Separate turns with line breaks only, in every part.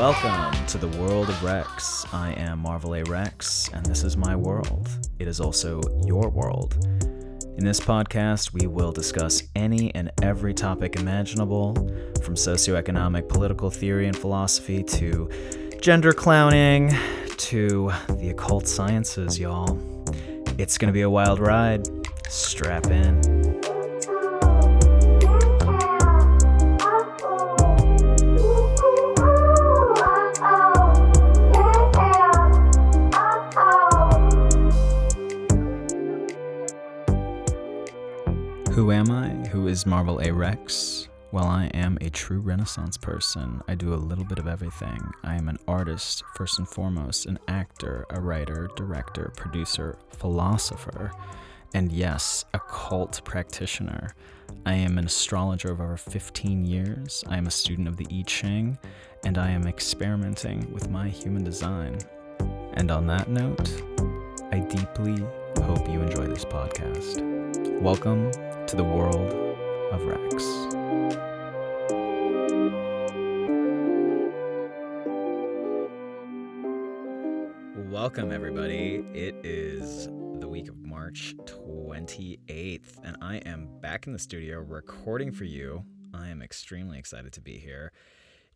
Welcome to the world of Rex. I am Marvel A. Rex, and this is my world. It is also your world. In this podcast, we will discuss any and every topic imaginable, from socioeconomic political theory and philosophy to gender clowning to the occult sciences, y'all. It's gonna be a wild ride. Strap in. Who am I? Who is Marvel A. Rex? Well, I am a true Renaissance person. I do a little bit of everything. I am an artist, first and foremost, an actor, a writer, director, producer, philosopher, and yes, a cult practitioner. I am an astrologer of over 15 years. I am a student of the I Ching, and I am experimenting with my human design. And on that note, I deeply hope you enjoy this podcast. Welcome to the world of Rex. Welcome, everybody. It is the week of March 28th, and I am back in the studio recording for you. I am extremely excited to be here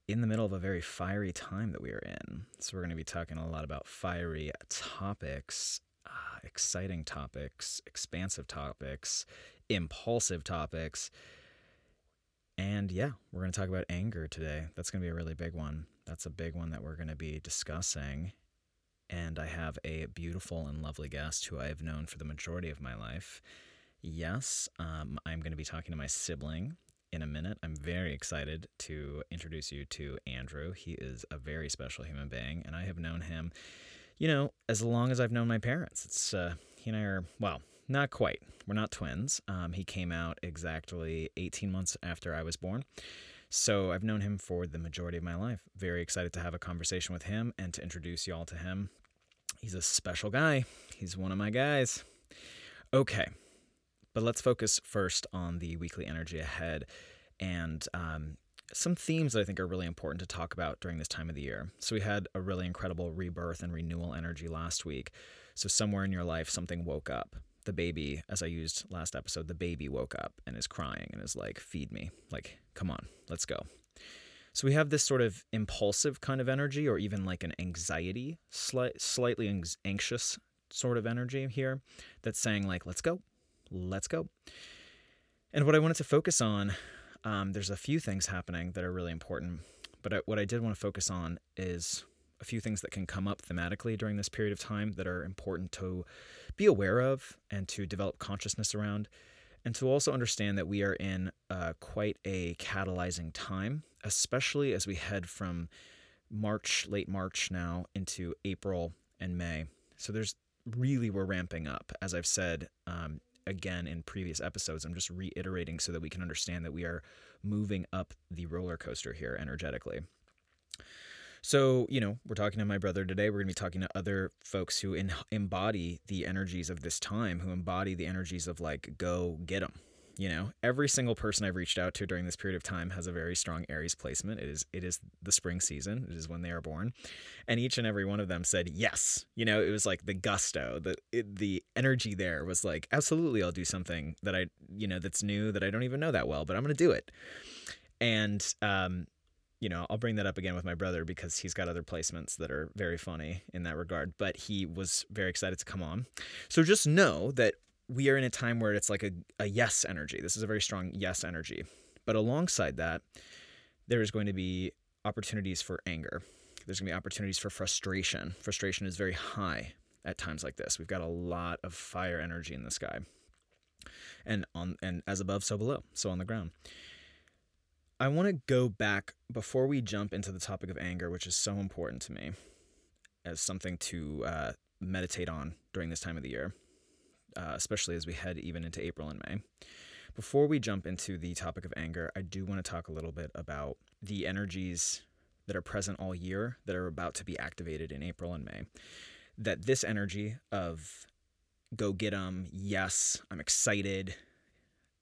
in the middle of a very fiery time that we are in. So, we're going to be talking a lot about fiery topics, uh, exciting topics, expansive topics, impulsive topics. And yeah, we're going to talk about anger today. That's going to be a really big one. That's a big one that we're going to be discussing. And I have a beautiful and lovely guest who I have known for the majority of my life. Yes, um, I'm going to be talking to my sibling in a minute. I'm very excited to introduce you to Andrew. He is a very special human being, and I have known him, you know, as long as I've known my parents. It's uh, he and I are well, not quite. We're not twins. Um, he came out exactly 18 months after I was born. So I've known him for the majority of my life. Very excited to have a conversation with him and to introduce y'all to him. He's a special guy. He's one of my guys. Okay, but let's focus first on the weekly energy ahead and um, some themes that I think are really important to talk about during this time of the year. So we had a really incredible rebirth and renewal energy last week. So somewhere in your life, something woke up the baby, as I used last episode, the baby woke up and is crying and is like, feed me. Like, come on, let's go. So we have this sort of impulsive kind of energy, or even like an anxiety, slight, slightly anxious sort of energy here that's saying, like, let's go, let's go. And what I wanted to focus on, um, there's a few things happening that are really important, but I, what I did want to focus on is a few things that can come up thematically during this period of time that are important to be aware of and to develop consciousness around, and to also understand that we are in uh, quite a catalyzing time, especially as we head from March, late March now into April and May. So there's really, we're ramping up. As I've said um, again in previous episodes, I'm just reiterating so that we can understand that we are moving up the roller coaster here energetically. So, you know, we're talking to my brother today. We're going to be talking to other folks who in, embody the energies of this time, who embody the energies of like, go get them. You know, every single person I've reached out to during this period of time has a very strong Aries placement. It is it is the spring season. It is when they are born, and each and every one of them said yes. You know, it was like the gusto, the it, the energy there was like absolutely, I'll do something that I you know that's new that I don't even know that well, but I'm to do it. And um, you know, I'll bring that up again with my brother because he's got other placements that are very funny in that regard. But he was very excited to come on. So just know that we are in a time where it's like a, a yes energy. This is a very strong yes energy. But alongside that, there is going to be opportunities for anger. There's going to be opportunities for frustration. Frustration is very high at times like this. We've got a lot of fire energy in the sky. And on and as above so below, so on the ground. I want to go back before we jump into the topic of anger, which is so important to me as something to uh, meditate on during this time of the year, uh, especially as we head even into April and May. Before we jump into the topic of anger, I do want to talk a little bit about the energies that are present all year that are about to be activated in April and May. That this energy of go get them, yes, I'm excited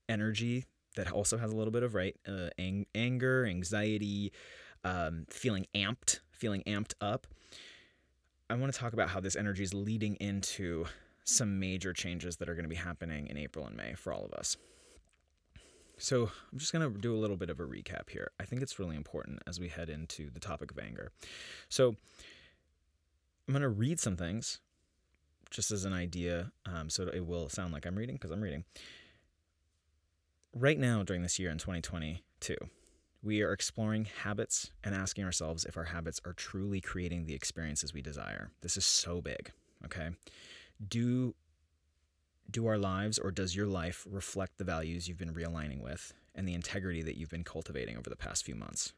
energy that also has a little bit of right uh, ang- anger, anxiety, um, feeling amped, feeling amped up, I want to talk about how this energy is leading into some major changes that are going to be happening in April and May for all of us. So, I'm just going to do a little bit of a recap here. I think it's really important as we head into the topic of anger. So, I'm going to read some things just as an idea, um, so it will sound like I'm reading because I'm reading. Right now, during this year in 2022, we are exploring habits and asking ourselves if our habits are truly creating the experiences we desire. This is so big, okay? Do do our lives or does your life reflect the values you've been realigning with and the integrity that you've been cultivating over the past few months?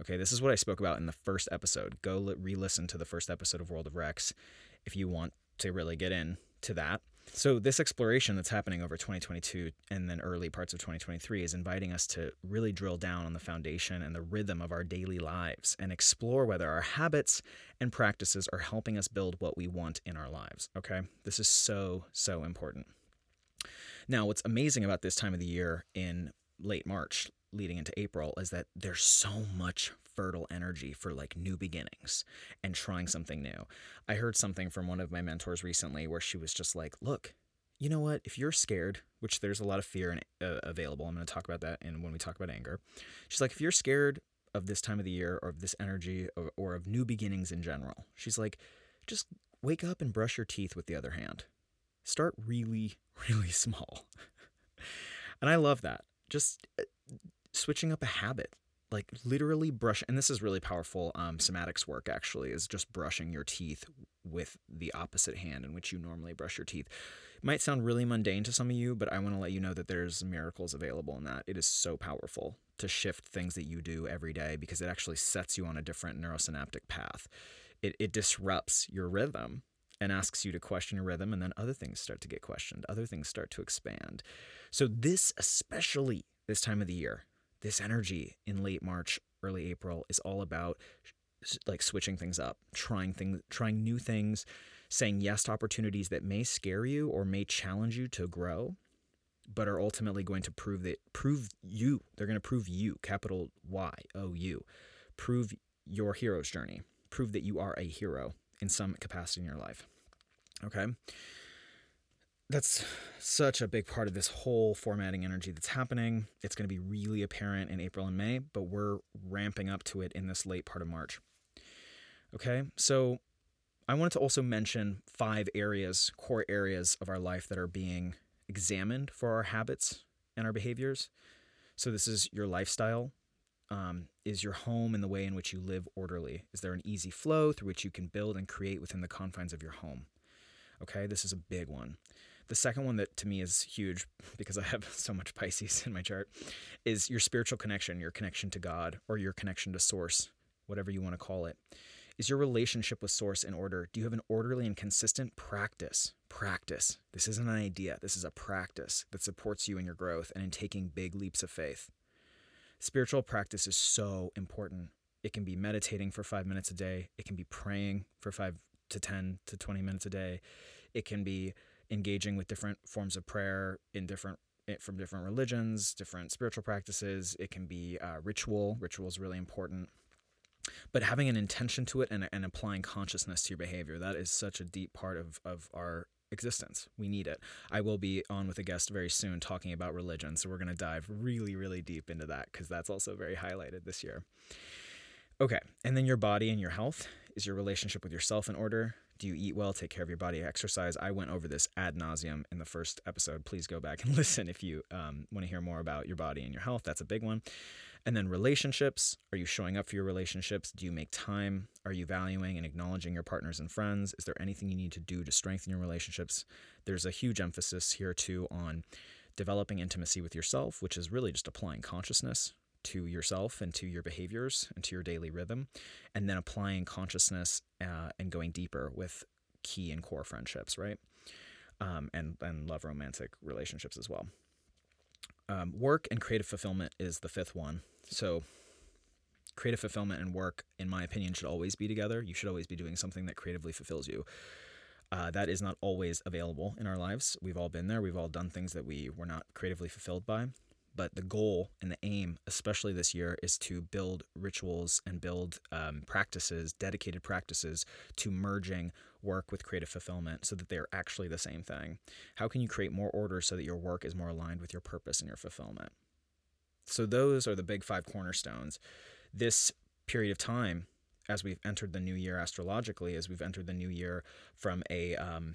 Okay, this is what I spoke about in the first episode. Go re listen to the first episode of World of Rex if you want to really get in to that. So, this exploration that's happening over 2022 and then early parts of 2023 is inviting us to really drill down on the foundation and the rhythm of our daily lives and explore whether our habits and practices are helping us build what we want in our lives. Okay. This is so, so important. Now, what's amazing about this time of the year in late March, leading into April, is that there's so much fertile energy for like new beginnings and trying something new. I heard something from one of my mentors recently where she was just like, look, you know what? If you're scared, which there's a lot of fear uh, available, I'm going to talk about that in when we talk about anger. She's like, if you're scared of this time of the year or of this energy or, or of new beginnings in general, she's like, just wake up and brush your teeth with the other hand. Start really, really small. and I love that. Just uh, switching up a habit like literally brush and this is really powerful um, somatics work actually is just brushing your teeth with the opposite hand in which you normally brush your teeth. It might sound really mundane to some of you but i want to let you know that there's miracles available in that. It is so powerful to shift things that you do every day because it actually sets you on a different neurosynaptic path. It, it disrupts your rhythm and asks you to question your rhythm and then other things start to get questioned other things start to expand. So this especially this time of the year this energy in late March, early April is all about like switching things up, trying things, trying new things, saying yes to opportunities that may scare you or may challenge you to grow, but are ultimately going to prove that prove you. They're going to prove you, capital Y O U, prove your hero's journey, prove that you are a hero in some capacity in your life. Okay that's such a big part of this whole formatting energy that's happening. It's going to be really apparent in April and May, but we're ramping up to it in this late part of March. Okay, so I wanted to also mention five areas, core areas of our life that are being examined for our habits and our behaviors. So, this is your lifestyle. Um, is your home and the way in which you live orderly? Is there an easy flow through which you can build and create within the confines of your home? Okay, this is a big one. The second one that to me is huge because I have so much Pisces in my chart is your spiritual connection, your connection to God or your connection to source, whatever you want to call it. Is your relationship with source in order? Do you have an orderly and consistent practice? Practice. This isn't an idea. This is a practice that supports you in your growth and in taking big leaps of faith. Spiritual practice is so important. It can be meditating for five minutes a day. It can be praying for five to 10 to 20 minutes a day. It can be engaging with different forms of prayer in different eh, from different religions, different spiritual practices. It can be uh, ritual. Ritual is really important. But having an intention to it and, and applying consciousness to your behavior, that is such a deep part of, of our existence. We need it. I will be on with a guest very soon talking about religion. So we're going to dive really, really deep into that because that's also very highlighted this year. Okay. And then your body and your health. Is your relationship with yourself in order? Do you eat well? Take care of your body, exercise. I went over this ad nauseum in the first episode. Please go back and listen if you um, want to hear more about your body and your health. That's a big one. And then relationships. Are you showing up for your relationships? Do you make time? Are you valuing and acknowledging your partners and friends? Is there anything you need to do to strengthen your relationships? There's a huge emphasis here too on developing intimacy with yourself, which is really just applying consciousness to yourself and to your behaviors and to your daily rhythm, and then applying consciousness uh, and going deeper with key and core friendships, right? Um, and and love romantic relationships as well. Um, work and creative fulfillment is the fifth one. So, creative fulfillment and work, in my opinion, should always be together. You should always be doing something that creatively fulfills you. Uh, that is not always available in our lives. We've all been there. We've all done things that we were not creatively fulfilled by but the goal and the aim, especially this year, is to build rituals and build um, practices, dedicated practices to merging work with creative fulfillment so that they are actually the same thing. How can you create more order so that your work is more aligned with your purpose and your fulfillment? So, those are the big five cornerstones. This period of time, as we've entered the new year astrologically, as we've entered the new year from a um,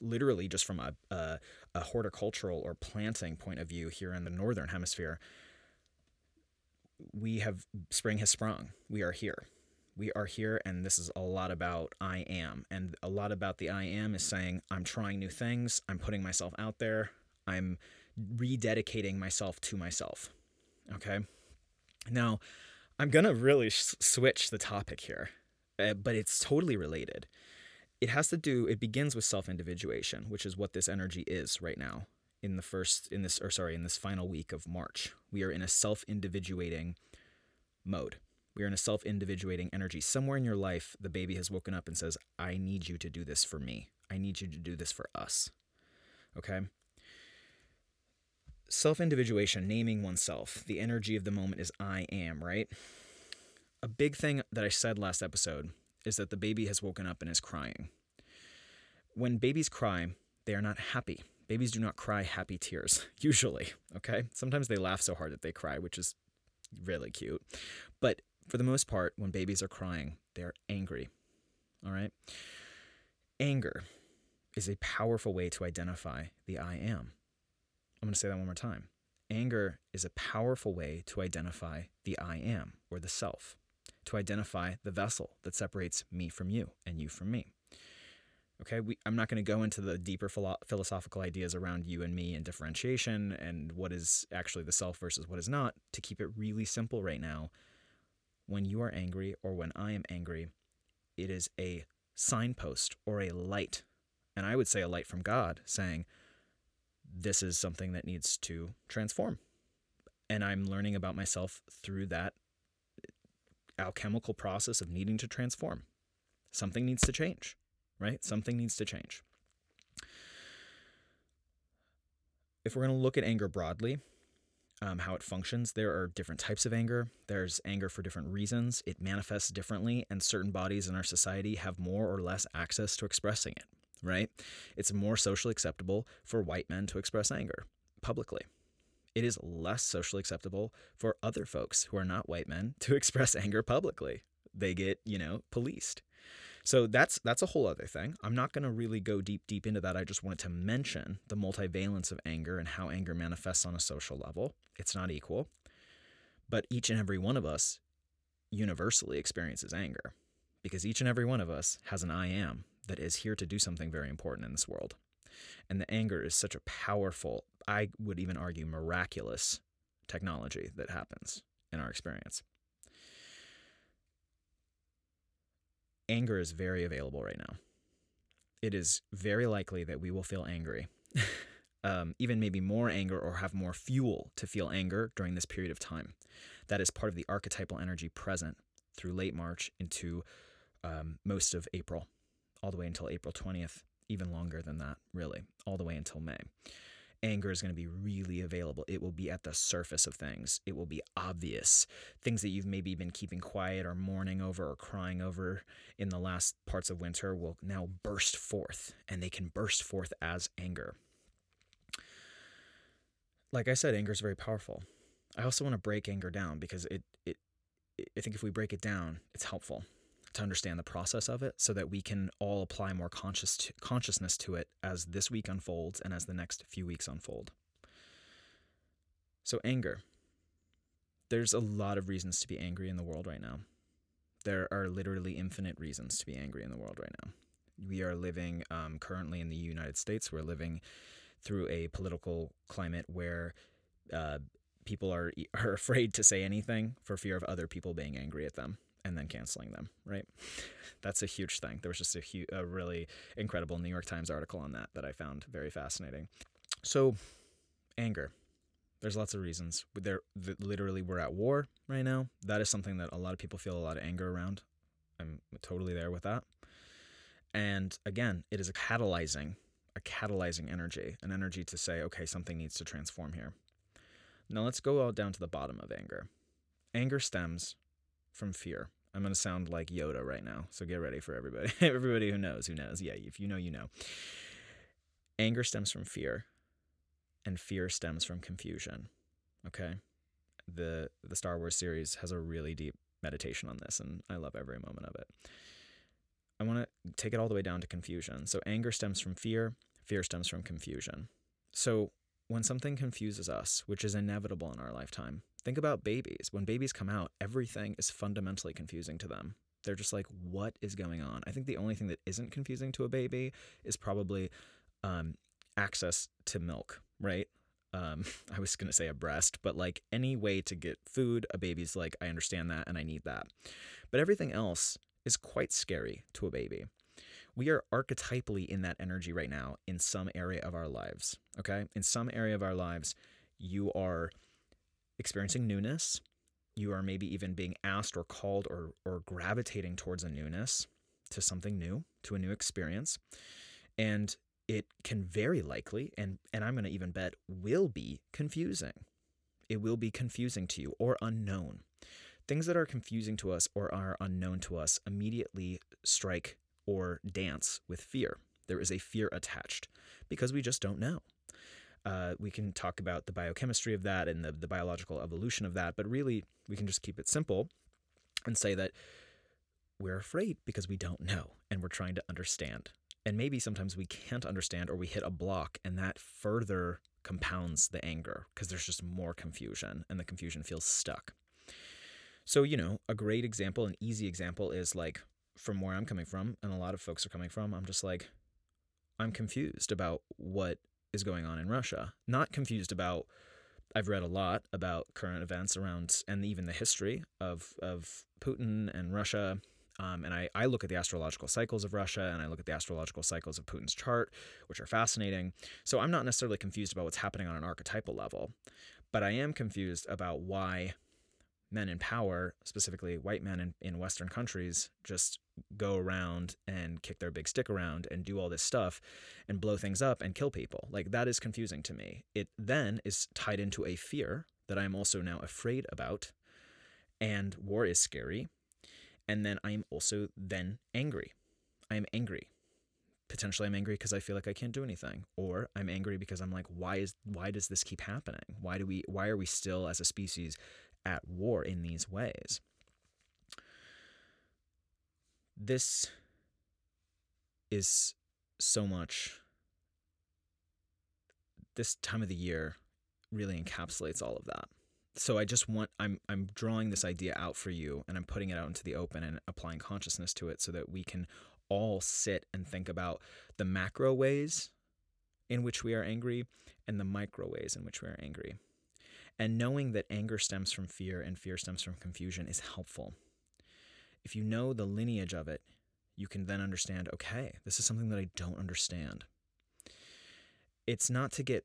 literally just from a, a, a horticultural or planting point of view here in the northern hemisphere, we have spring has sprung. We are here. We are here, and this is a lot about I am. And a lot about the I am is saying, I'm trying new things, I'm putting myself out there, I'm rededicating myself to myself. Okay. Now, I'm going to really switch the topic here, uh, but it's totally related it has to do it begins with self-individuation which is what this energy is right now in the first in this or sorry in this final week of march. We are in a self-individuating mode. We are in a self-individuating energy. Somewhere in your life the baby has woken up and says i need you to do this for me. I need you to do this for us. Okay? Self-individuation naming oneself the energy of the moment is i am right? A big thing that i said last episode is that the baby has woken up and is crying. When babies cry, they are not happy. Babies do not cry happy tears, usually, okay? Sometimes they laugh so hard that they cry, which is really cute. But for the most part, when babies are crying, they're angry, all right? Anger is a powerful way to identify the I am. I'm going to say that one more time. Anger is a powerful way to identify the I am or the self to identify the vessel that separates me from you and you from me. Okay, we, I'm not going to go into the deeper philo- philosophical ideas around you and me and differentiation and what is actually the self versus what is not. To keep it really simple right now, when you are angry or when I am angry, it is a signpost or a light. And I would say a light from God saying, this is something that needs to transform. And I'm learning about myself through that alchemical process of needing to transform. Something needs to change, right? Something needs to change. If we're going to look at anger broadly, um, how it functions, there are different types of anger. There's anger for different reasons. It manifests differently, and certain bodies in our society have more or less access to expressing it, right? It's more socially acceptable for white men to express anger publicly it is less socially acceptable for other folks who are not white men to express anger publicly. They get, you know, policed. So that's that's a whole other thing. I'm not going to really go deep deep into that. I just wanted to mention the multivalence of anger and how anger manifests on a social level. It's not equal. But each and every one of us universally experiences anger because each and every one of us has an I am that is here to do something very important in this world. And the anger is such a powerful, I would even argue, miraculous technology that happens in our experience. Anger is very available right now. It is very likely that we will feel angry, um, even maybe more anger or have more fuel to feel anger during this period of time. That is part of the archetypal energy present through late March into um, most of April, all the way until April 20th even longer than that, really, all the way until May. Anger is going to be really available. It will be at the surface of things. It will be obvious. Things that you've maybe been keeping quiet or mourning over or crying over in the last parts of winter will now burst forth, and they can burst forth as anger. Like I said, anger is very powerful. I also want to break anger down because it, it, I think if we break it down, it's helpful to understand the process of it so that we can all apply more conscious consciousness to it as this week unfolds and as the next few weeks unfold. So, anger. There's a lot of reasons to be angry in the world right now. There are literally infinite reasons to be angry in the world right now. We are living um, currently in the United States, we're living through a political climate where uh, people are, are afraid to say anything for fear of other people being angry at them and then canceling them, right? That's a huge thing. There was just a, hu- a really incredible New York Times article on that that I found very fascinating. So, anger. There's lots of reasons. There, literally, we're at war right now. That is something that a lot of people feel a lot of anger around. I'm totally there with that. And again, it is a catalyzing, a catalyzing energy, an energy to say, okay, something needs to transform here. Now let's go all down to the bottom of anger. Anger stems from fear. I'm going to sound like Yoda right now, so get ready for everybody. everybody who knows, who knows. Yeah, if you know, you know. Anger stems from fear, and fear stems from confusion. Okay? The the Star Wars series has a really deep meditation on this, and I love every moment of it. I want to take it all the way down to confusion. So anger stems from fear, fear stems from confusion. So when something confuses us, which is inevitable in our lifetime, think about babies. When babies come out, everything is fundamentally confusing to them. They're just like, what is going on? I think the only thing that isn't confusing to a baby is probably um, access to milk, right? Um, I was going to say a breast, but like any way to get food, a baby's like, I understand that and I need that. But everything else is quite scary to a baby. We are archetypally in that energy right now in some area of our lives. Okay. In some area of our lives, you are experiencing newness. You are maybe even being asked or called or, or gravitating towards a newness, to something new, to a new experience. And it can very likely, and, and I'm going to even bet, will be confusing. It will be confusing to you or unknown. Things that are confusing to us or are unknown to us immediately strike or dance with fear. There is a fear attached because we just don't know. Uh, we can talk about the biochemistry of that and the, the biological evolution of that, but really we can just keep it simple and say that we're afraid because we don't know and we're trying to understand. And maybe sometimes we can't understand or we hit a block and that further compounds the anger because there's just more confusion and the confusion feels stuck. So, you know, a great example, an easy example is like from where I'm coming from, and a lot of folks are coming from, I'm just like, I'm confused about what is going on in Russia. Not confused about, I've read a lot about current events around and even the history of, of Putin and Russia. Um, and I, I look at the astrological cycles of Russia and I look at the astrological cycles of Putin's chart, which are fascinating. So I'm not necessarily confused about what's happening on an archetypal level, but I am confused about why men in power, specifically white men in, in Western countries, just go around and kick their big stick around and do all this stuff and blow things up and kill people. Like that is confusing to me. It then is tied into a fear that I'm also now afraid about. And war is scary. And then I'm also then angry. I'm angry. Potentially I'm angry because I feel like I can't do anything. Or I'm angry because I'm like, why is why does this keep happening? Why do we why are we still as a species at war in these ways. This is so much, this time of the year really encapsulates all of that. So I just want I'm I'm drawing this idea out for you and I'm putting it out into the open and applying consciousness to it so that we can all sit and think about the macro ways in which we are angry and the micro ways in which we are angry. And knowing that anger stems from fear and fear stems from confusion is helpful. If you know the lineage of it, you can then understand okay, this is something that I don't understand. It's not to get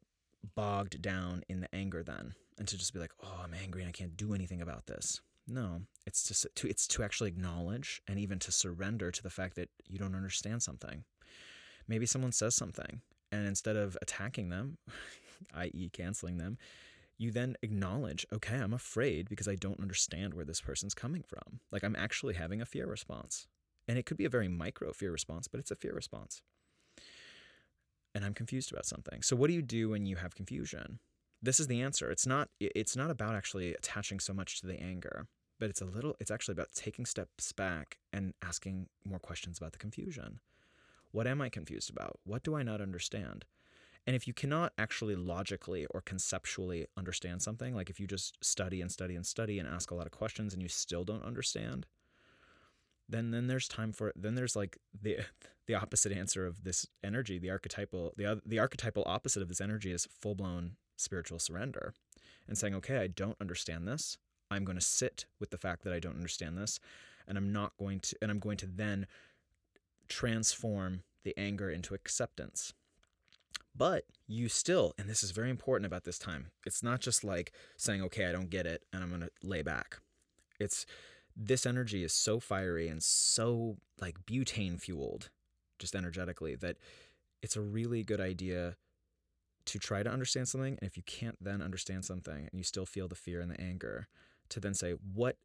bogged down in the anger then and to just be like, oh, I'm angry and I can't do anything about this. No, it's to, to it's to actually acknowledge and even to surrender to the fact that you don't understand something. Maybe someone says something, and instead of attacking them, i.e., canceling them, you then acknowledge, okay, I'm afraid because I don't understand where this person's coming from. Like I'm actually having a fear response. And it could be a very micro fear response, but it's a fear response. And I'm confused about something. So what do you do when you have confusion? This is the answer. It's not it's not about actually attaching so much to the anger, but it's a little it's actually about taking steps back and asking more questions about the confusion. What am I confused about? What do I not understand? And if you cannot actually logically or conceptually understand something, like if you just study and study and study and ask a lot of questions and you still don't understand, then then there's time for then there's like the the opposite answer of this energy, the archetypal the the archetypal opposite of this energy is full-blown spiritual surrender and saying, "Okay, I don't understand this. I'm going to sit with the fact that I don't understand this, and I'm not going to and I'm going to then transform the anger into acceptance." But you still, and this is very important about this time, it's not just like saying, okay, I don't get it and I'm going to lay back. It's this energy is so fiery and so like butane fueled, just energetically, that it's a really good idea to try to understand something. And if you can't then understand something and you still feel the fear and the anger, to then say, what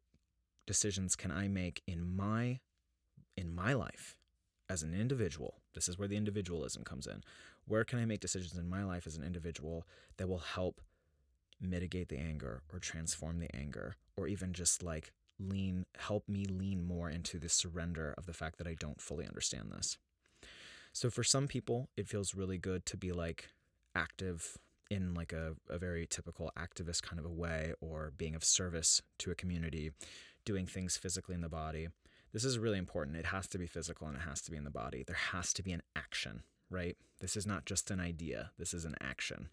decisions can I make in my in my life as an individual? This is where the individualism comes in. Where can I make decisions in my life as an individual that will help mitigate the anger or transform the anger or even just like lean help me lean more into the surrender of the fact that I don't fully understand this. So for some people, it feels really good to be like active in like a, a very typical activist kind of a way or being of service to a community, doing things physically in the body. This is really important. It has to be physical and it has to be in the body. There has to be an action, right? This is not just an idea, this is an action.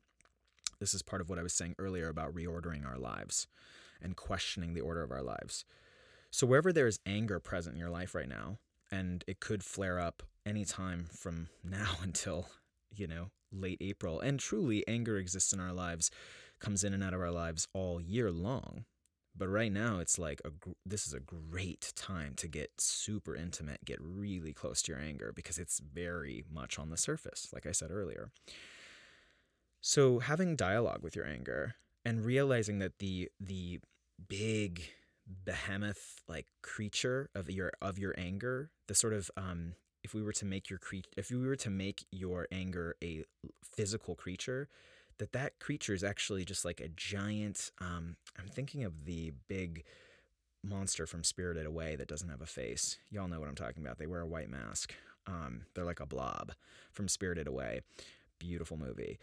This is part of what I was saying earlier about reordering our lives and questioning the order of our lives. So, wherever there is anger present in your life right now, and it could flare up anytime from now until, you know, late April, and truly anger exists in our lives, comes in and out of our lives all year long. But right now, it's like a this is a great time to get super intimate, get really close to your anger because it's very much on the surface, like I said earlier. So having dialogue with your anger and realizing that the the big behemoth like creature of your of your anger, the sort of um if we were to make your cre- if we were to make your anger a physical creature, that that creature is actually just like a giant um I'm thinking of the big monster from Spirited Away that doesn't have a face. Y'all know what I'm talking about. They wear a white mask. Um, they're like a blob from Spirited Away. Beautiful movie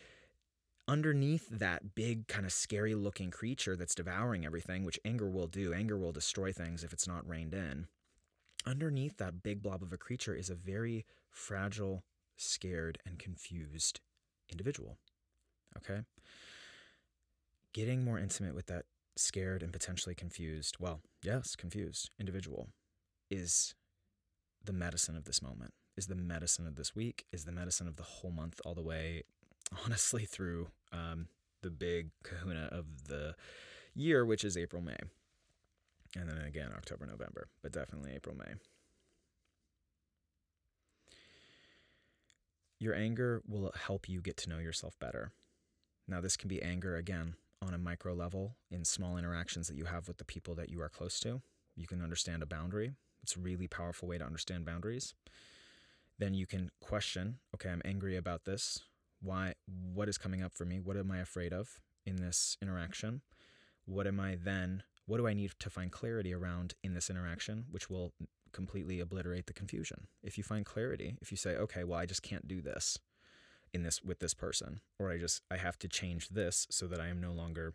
underneath that big kind of scary looking creature that's devouring everything, which anger will do, anger will destroy things if it's not reined in. Underneath that big blob of a creature is a very fragile, scared, and confused individual. Okay? Getting more intimate with that scared and potentially confused, well, yes, confused individual is the medicine of this moment, is the medicine of this week, is the medicine of the whole month all the way honestly through um, the big kahuna of the year, which is April, May. And then again, October, November, but definitely April, May. Your anger will help you get to know yourself better. Now, this can be anger again on a micro level in small interactions that you have with the people that you are close to. You can understand a boundary. It's a really powerful way to understand boundaries. Then you can question okay, I'm angry about this why what is coming up for me what am i afraid of in this interaction what am i then what do i need to find clarity around in this interaction which will completely obliterate the confusion if you find clarity if you say okay well i just can't do this in this with this person or i just i have to change this so that i am no longer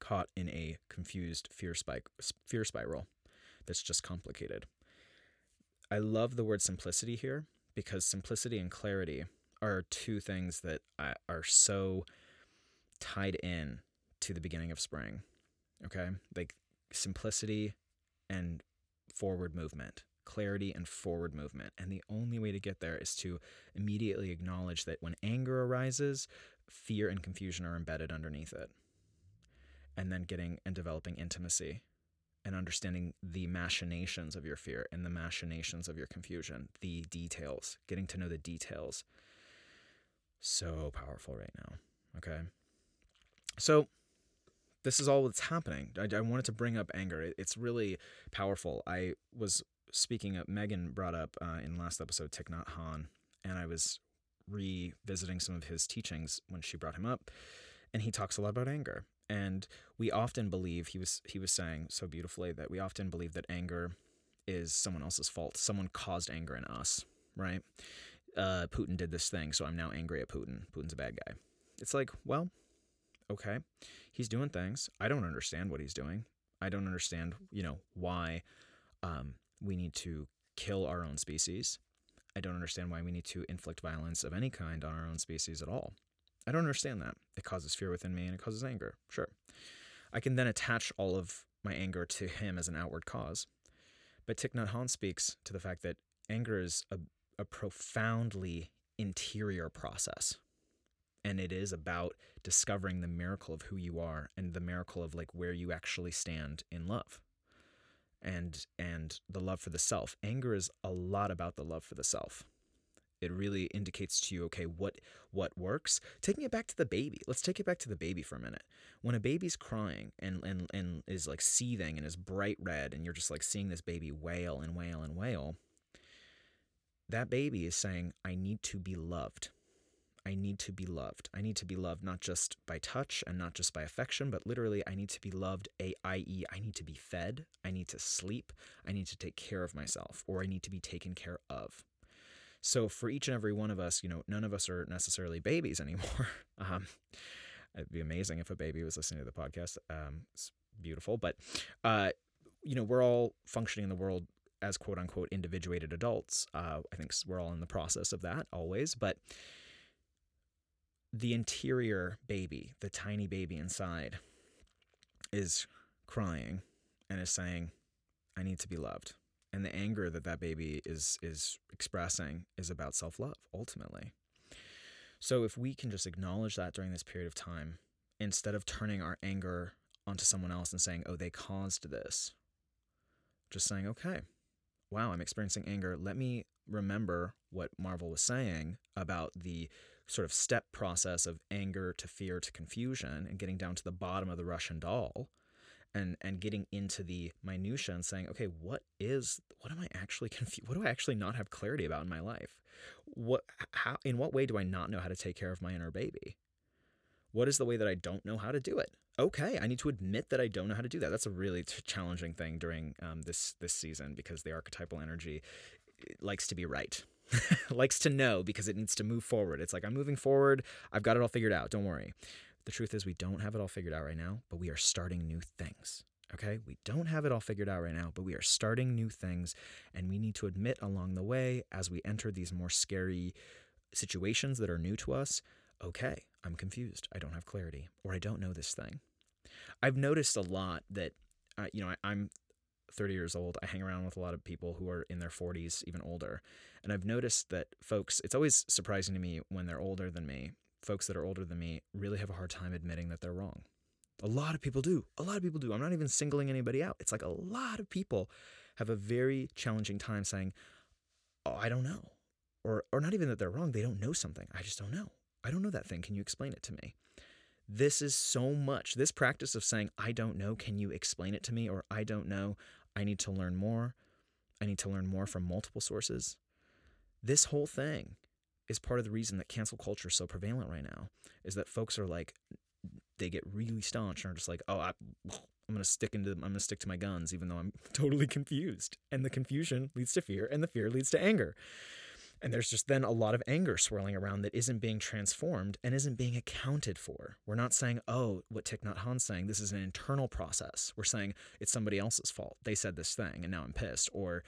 caught in a confused fear spike fear spiral that's just complicated i love the word simplicity here because simplicity and clarity are two things that are so tied in to the beginning of spring. Okay? Like simplicity and forward movement, clarity and forward movement. And the only way to get there is to immediately acknowledge that when anger arises, fear and confusion are embedded underneath it. And then getting and developing intimacy and understanding the machinations of your fear and the machinations of your confusion, the details, getting to know the details so powerful right now. Okay. So, this is all that's happening. I, I wanted to bring up anger. It, it's really powerful. I was speaking of, Megan brought up uh, in last episode Thich Nhat and I was revisiting some of his teachings when she brought him up, and he talks a lot about anger. And we often believe he was he was saying so beautifully that we often believe that anger is someone else's fault. Someone caused anger in us, right? uh, Putin did this thing, so I'm now angry at Putin. Putin's a bad guy. It's like, well, okay, he's doing things. I don't understand what he's doing. I don't understand, you know, why um, we need to kill our own species. I don't understand why we need to inflict violence of any kind on our own species at all. I don't understand that. It causes fear within me and it causes anger. Sure. I can then attach all of my anger to him as an outward cause. But Thich Nhat Hanh speaks to the fact that anger is a a profoundly interior process. And it is about discovering the miracle of who you are and the miracle of like where you actually stand in love. And and the love for the self. Anger is a lot about the love for the self. it really indicates to you okay what what works taking it back to the baby let's take it back to the baby for a minute when a baby's crying and and, and is like seething and is bright red and you're just like seeing this baby wail and wail and wail that baby is saying i need to be loved I need to be loved. I need to be loved not just by touch and not just by affection, but literally, I need to be loved, i.e., I need to be fed, I need to sleep, I need to take care of myself, or I need to be taken care of. So for each and every one of us, you know, none of us are necessarily babies anymore. um, it'd be amazing if a baby was listening to the podcast. Um, it's beautiful, but uh, you know, we're all functioning in the world as quote unquote individuated adults. Uh, I think we're all in the process of that always, but the interior baby, the tiny baby inside, is crying and is saying, "I need to be loved." and the anger that that baby is is expressing is about self-love ultimately so if we can just acknowledge that during this period of time instead of turning our anger onto someone else and saying oh they caused this just saying okay wow i'm experiencing anger let me remember what marvel was saying about the sort of step process of anger to fear to confusion and getting down to the bottom of the russian doll and and getting into the minutia and saying, okay, what is what am I actually confused? What do I actually not have clarity about in my life? What how in what way do I not know how to take care of my inner baby? What is the way that I don't know how to do it? Okay, I need to admit that I don't know how to do that. That's a really challenging thing during um, this this season because the archetypal energy likes to be right. likes to know because it needs to move forward. It's like I'm moving forward. I've got it all figured out. Don't worry. The truth is, we don't have it all figured out right now, but we are starting new things. Okay? We don't have it all figured out right now, but we are starting new things. And we need to admit along the way, as we enter these more scary situations that are new to us, okay, I'm confused. I don't have clarity, or I don't know this thing. I've noticed a lot that, uh, you know, I, I'm 30 years old. I hang around with a lot of people who are in their 40s, even older. And I've noticed that folks, it's always surprising to me when they're older than me folks that are older than me really have a hard time admitting that they're wrong. A lot of people do. A lot of people do. I'm not even singling anybody out. It's like a lot of people have a very challenging time saying, "Oh, I don't know." Or or not even that they're wrong, they don't know something. I just don't know. I don't know that thing. Can you explain it to me? This is so much. This practice of saying, "I don't know, can you explain it to me?" or "I don't know, I need to learn more." I need to learn more from multiple sources. This whole thing is part of the reason that cancel culture is so prevalent right now is that folks are like they get really staunch and are just like oh I, i'm gonna stick into i'm gonna stick to my guns even though i'm totally confused and the confusion leads to fear and the fear leads to anger and there's just then a lot of anger swirling around that isn't being transformed and isn't being accounted for. We're not saying, oh, what Thich Nhat Hanh's saying, this is an internal process. We're saying it's somebody else's fault. They said this thing and now I'm pissed. Or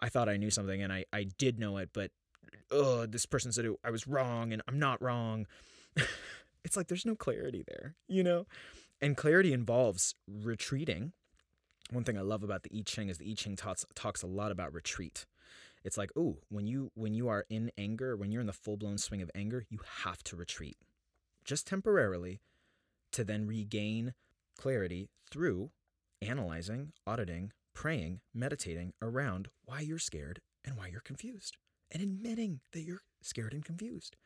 I thought I knew something and I, I did know it, but oh, this person said I was wrong and I'm not wrong. it's like there's no clarity there, you know? And clarity involves retreating. One thing I love about the I Ching is the I Ching talks, talks a lot about retreat. It's like, oh, when you when you are in anger, when you're in the full-blown swing of anger, you have to retreat. Just temporarily to then regain clarity through analyzing, auditing, praying, meditating around why you're scared and why you're confused and admitting that you're scared and confused.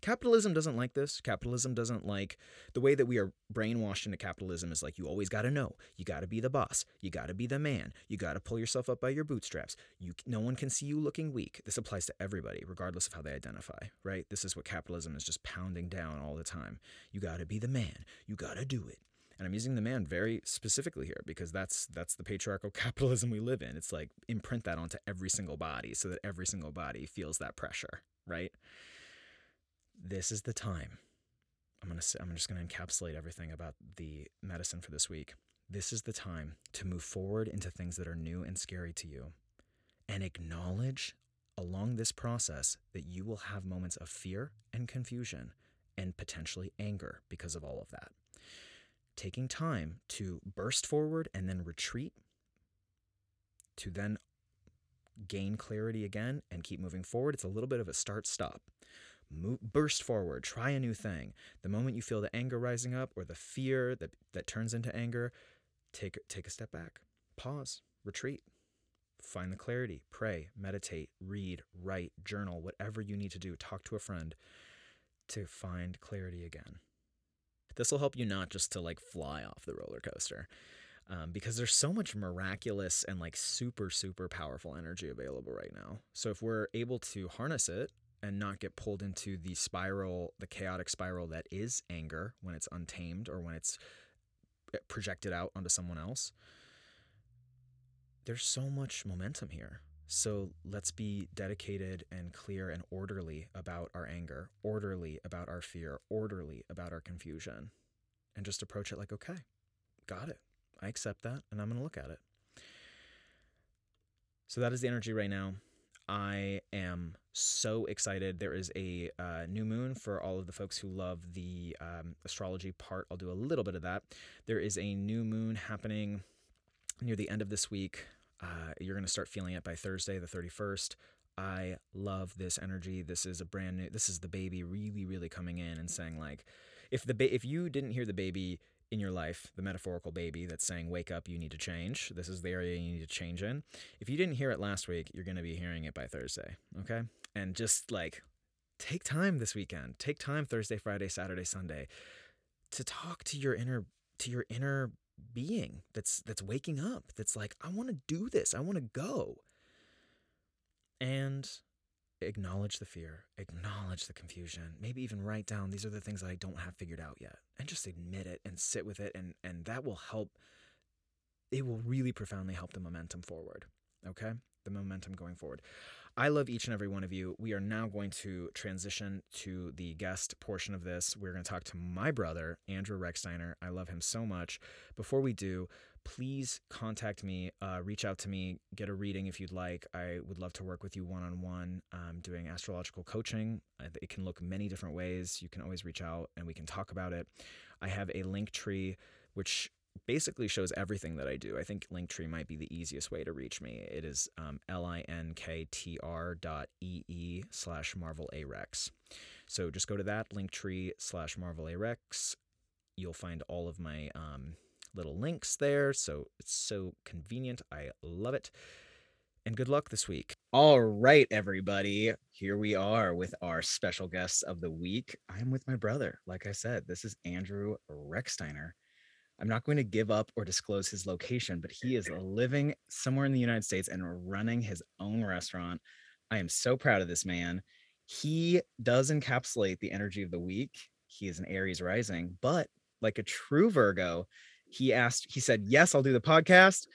Capitalism doesn't like this. Capitalism doesn't like the way that we are brainwashed into capitalism is like you always got to know. You got to be the boss. You got to be the man. You got to pull yourself up by your bootstraps. You no one can see you looking weak. This applies to everybody regardless of how they identify, right? This is what capitalism is just pounding down all the time. You got to be the man. You got to do it and I'm using the man very specifically here because that's that's the patriarchal capitalism we live in. It's like imprint that onto every single body so that every single body feels that pressure, right? This is the time. I'm to I'm just to encapsulate everything about the medicine for this week. This is the time to move forward into things that are new and scary to you and acknowledge along this process that you will have moments of fear and confusion and potentially anger because of all of that taking time to burst forward and then retreat, to then gain clarity again and keep moving forward. It's a little bit of a start stop. Move, burst forward, try a new thing. The moment you feel the anger rising up or the fear that, that turns into anger, take, take a step back, pause, retreat, find the clarity, pray, meditate, read, write, journal, whatever you need to do, talk to a friend to find clarity again. This will help you not just to like fly off the roller coaster. Um, because there's so much miraculous and like super, super powerful energy available right now. So if we're able to harness it and not get pulled into the spiral, the chaotic spiral that is anger when it's untamed or when it's eh, projected out onto someone else, there's so much momentum here. So let's be dedicated and clear and orderly about our anger, orderly about our fear, orderly about our confusion, and just approach it like, okay, got it. I accept that and I'm going to look at it. So that is the energy right now. I am so excited. There is a uh, new moon for all of the folks who love the um, astrology part. I'll do a little bit of that. There is a new moon happening near the end of this week. Uh, you're going to start feeling it by Thursday, the 31st. I love this energy. This is a brand new. This is the baby really, really coming in and saying like, if the ba- if you didn't hear the baby in your life, the metaphorical baby that's saying, "Wake up, you need to change. This is the area you need to change in." If you didn't hear it last week, you're going to be hearing it by Thursday. Okay, and just like take time this weekend. Take time Thursday, Friday, Saturday, Sunday to talk to your inner to your inner being that's that's waking up that's like i want to do this i want to go and acknowledge the fear acknowledge the confusion maybe even write down these are the things that i don't have figured out yet and just admit it and sit with it and and that will help it will really profoundly help the momentum forward okay the momentum going forward I love each and every one of you. We are now going to transition to the guest portion of this. We're going to talk to my brother, Andrew Rechsteiner. I love him so much. Before we do, please contact me, uh, reach out to me, get a reading if you'd like. I would love to work with you one on one, doing astrological coaching. It can look many different ways. You can always reach out and we can talk about it. I have a link tree which basically shows everything that I do. I think Linktree might be the easiest way to reach me. It is um, L-I-N-K-T-R dot E-E slash Marvel A-Rex. So just go to that, Linktree slash Marvel A-Rex. You'll find all of my um, little links there. So it's so convenient. I love it. And good luck this week. All right, everybody. Here we are with our special guests of the week. I'm with my brother. Like I said, this is Andrew Rechsteiner. I'm not going to give up or disclose his location, but he is living somewhere in the United States and running his own restaurant. I am so proud of this man. He does encapsulate the energy of the week. He is an Aries rising, but like a true Virgo, he asked, he said, Yes, I'll do the podcast,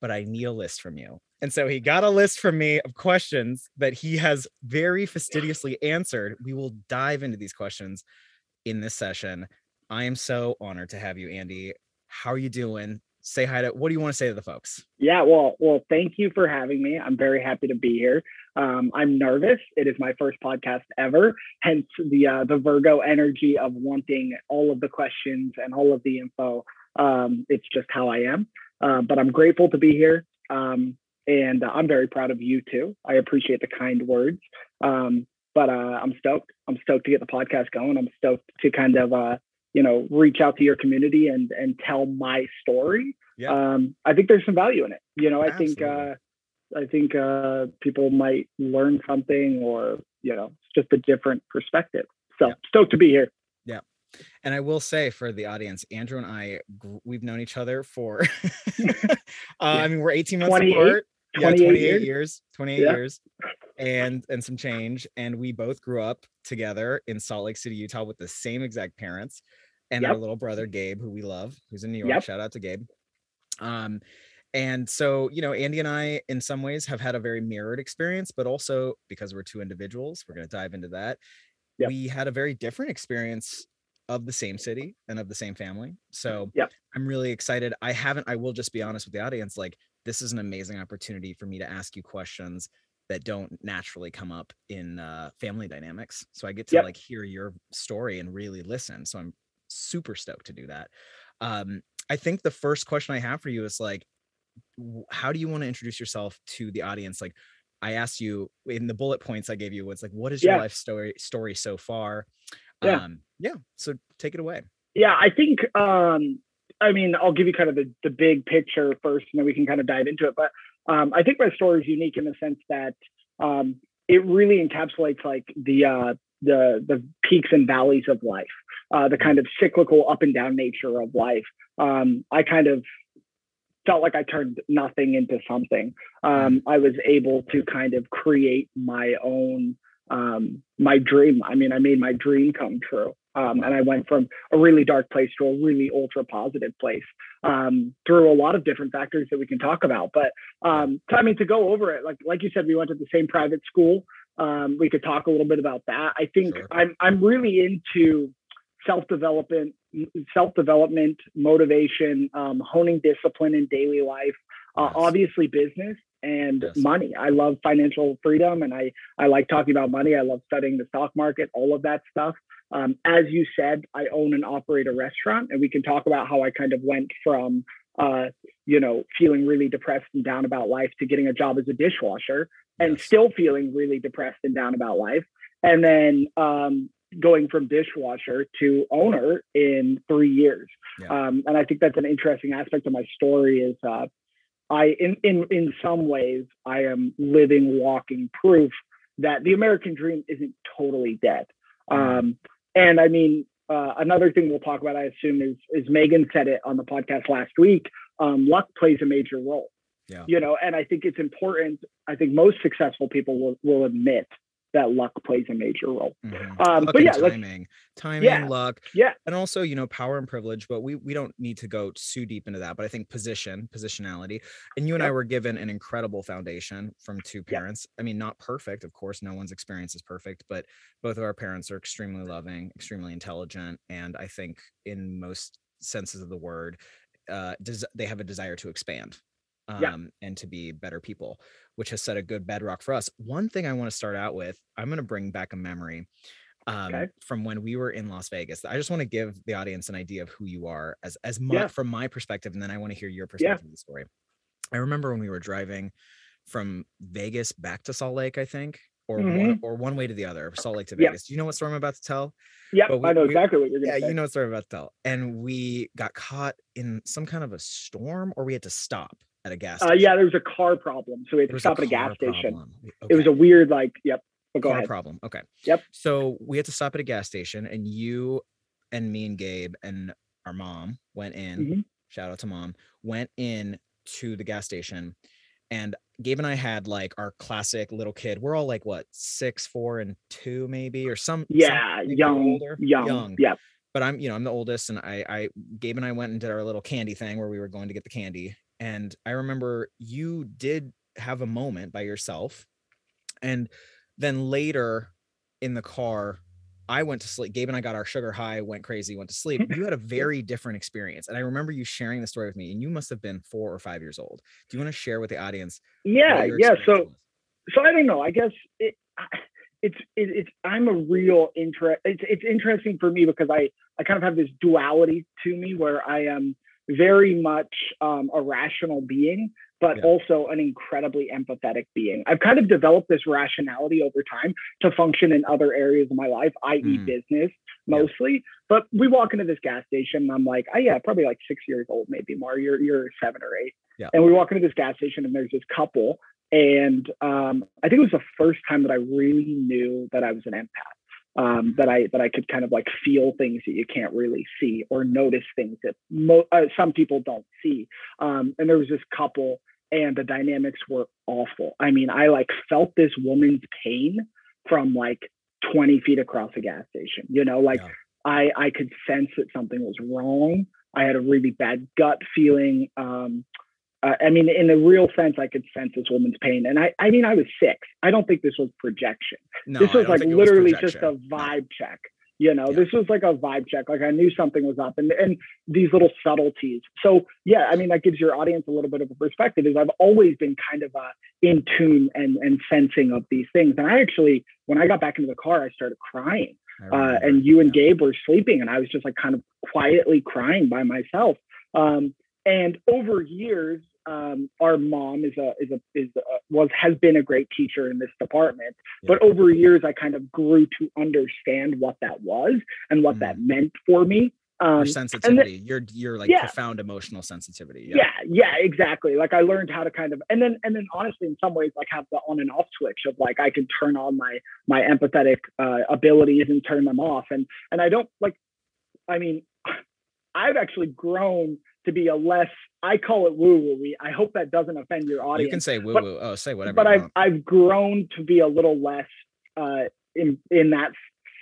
but I need a list from you. And so he got a list from me of questions that he has very fastidiously answered. We will dive into these questions in this session. I am so honored to have you, Andy. How are you doing? Say hi to what do you want to say to the folks?
Yeah, well, well, thank you for having me. I'm very happy to be here. Um, I'm nervous. It is my first podcast ever, hence the uh, the Virgo energy of wanting all of the questions and all of the info. Um, it's just how I am. Uh, but I'm grateful to be here, um, and uh, I'm very proud of you too. I appreciate the kind words. Um, but uh, I'm stoked. I'm stoked to get the podcast going. I'm stoked to kind of uh, you know reach out to your community and and tell my story yeah. um i think there's some value in it you know i Absolutely. think uh i think uh people might learn something or you know it's just a different perspective so yeah. stoked to be here
and i will say for the audience andrew and i we've known each other for uh, i mean we're 18 months apart 28 yeah 28 years, years 28 yeah. years and and some change and we both grew up together in salt lake city utah with the same exact parents and yep. our little brother Gabe, who we love, who's in New York. Yep. Shout out to Gabe. Um, and so, you know, Andy and I, in some ways, have had a very mirrored experience, but also because we're two individuals, we're going to dive into that. Yep. We had a very different experience of the same city and of the same family. So
yep.
I'm really excited. I haven't, I will just be honest with the audience, like, this is an amazing opportunity for me to ask you questions that don't naturally come up in uh, family dynamics. So I get to yep. like hear your story and really listen. So I'm super stoked to do that. Um, I think the first question I have for you is like, how do you want to introduce yourself to the audience? Like, I asked you in the bullet points I gave you, was like, what is your yeah. life story story so far? Yeah. Um, yeah. So take it away.
Yeah, I think um, I mean, I'll give you kind of the, the big picture first, and then we can kind of dive into it. But um, I think my story is unique in the sense that um, it really encapsulates like the uh, the the peaks and valleys of life, uh, the kind of cyclical up and down nature of life. Um, I kind of felt like I turned nothing into something. Um, I was able to kind of create my own um, my dream. I mean, I made my dream come true. Um, and I went from a really dark place to a really ultra positive place um, through a lot of different factors that we can talk about. But um, I mean, to go over it, like like you said, we went to the same private school. Um, we could talk a little bit about that. I think sure. I'm I'm really into self development, self development, motivation, um, honing discipline in daily life. Uh, yes. Obviously, business and yes. money. I love financial freedom, and I I like talking about money. I love studying the stock market, all of that stuff. Um, as you said, I own and operate a restaurant, and we can talk about how I kind of went from uh, you know, feeling really depressed and down about life to getting a job as a dishwasher and yes. still feeling really depressed and down about life. And then um, going from dishwasher to owner in three years. Yeah. Um, and I think that's an interesting aspect of my story is uh, I, in, in, in some ways, I am living, walking proof that the American dream isn't totally dead. Mm-hmm. Um, and I mean, uh, another thing we'll talk about, I assume, is is Megan said it on the podcast last week. Um, luck plays a major role. Yeah. You know, and I think it's important. I think most successful people will will admit that luck plays a major role.
Mm-hmm. Um, but yeah, timing, timing, yeah, luck,
yeah,
and also you know power and privilege. But we we don't need to go too deep into that. But I think position, positionality, and you and I were given an incredible foundation from two parents. I mean, not perfect, of course. No one's experience is perfect, but both of our parents are extremely loving, extremely intelligent, and I think in most senses of the word, uh, des- they have a desire to expand um, yeah. and to be better people, which has set a good bedrock for us. One thing I want to start out with, I'm going to bring back a memory um, okay. from when we were in Las Vegas. I just want to give the audience an idea of who you are as as my, yeah. from my perspective, and then I want to hear your perspective yeah. of the story. I remember when we were driving from Vegas back to Salt Lake, I think, or mm-hmm. one or one way to the other, Salt Lake to Vegas. Do you know what story I'm about to tell?
Yeah, I know exactly what you're
going
to
Yeah, say. you know what story I'm about to tell. And we got caught in some kind of a storm, or we had to stop at a gas.
Uh, yeah, there was a car problem, so we had to stop a at a gas problem. station. Okay. It was a weird, like, yep. But go car ahead.
problem. Okay.
Yep.
So we had to stop at a gas station, and you and me and Gabe and our mom went in. Mm-hmm. Shout out to mom. Went in to the gas station, and Gabe and I had like our classic little kid. We're all like what six, four, and two, maybe, or some.
Yeah, young, older, young, young. Yeah.
But I'm, you know, I'm the oldest, and I, I, Gabe and I went and did our little candy thing where we were going to get the candy, and I remember you did have a moment by yourself. And then later in the car, I went to sleep. Gabe and I got our sugar high, went crazy, went to sleep. You had a very different experience. And I remember you sharing the story with me, and you must have been four or five years old. Do you want to share with the audience?
Yeah, yeah. So, was? so I don't know. I guess it, it's it, it's I'm a real interest. It's it's interesting for me because I I kind of have this duality to me where I am very much um, a rational being, but yeah. also an incredibly empathetic being. I've kind of developed this rationality over time to function in other areas of my life, i.e., mm. business mostly. Yeah. But we walk into this gas station, and I'm like, oh yeah, probably like six years old, maybe more. You're you're seven or eight. Yeah. And we walk into this gas station, and there's this couple, and um, I think it was the first time that I really knew that I was an empath um, that I that I could kind of like feel things that you can't really see or notice things that mo- uh, some people don't see. Um, and there was this couple, and the dynamics were awful. I mean, I like felt this woman's pain from like 20 feet across a gas station. You know, like yeah. I I could sense that something was wrong. I had a really bad gut feeling. Um, uh, I mean, in a real sense, I could sense this woman's pain. And I, I mean, I was six. I don't think this was projection. No, this was like literally was just a vibe check. You know, yeah. this was like a vibe check. Like I knew something was up and, and these little subtleties. So yeah, I mean, that gives your audience a little bit of a perspective is I've always been kind of uh, in tune and, and sensing of these things. And I actually, when I got back into the car, I started crying. Uh, and you and Gabe were sleeping and I was just like kind of quietly crying by myself. Um, and over years, um, our mom is a is a is a, was has been a great teacher in this department. Yeah. But over years, I kind of grew to understand what that was and what mm. that meant for me. Um,
your sensitivity, your your like
yeah.
profound emotional sensitivity.
yeah. yeah exactly like i learned how to kind of and then and then honestly in some ways like have the on and off switch of like i can turn on my my empathetic uh, abilities and turn them off and and i don't like i mean i've actually grown to be a less i call it woo woo i hope that doesn't offend your audience
You can say woo woo. Oh, say whatever.
but i've
want.
i've grown to be a little less uh in in that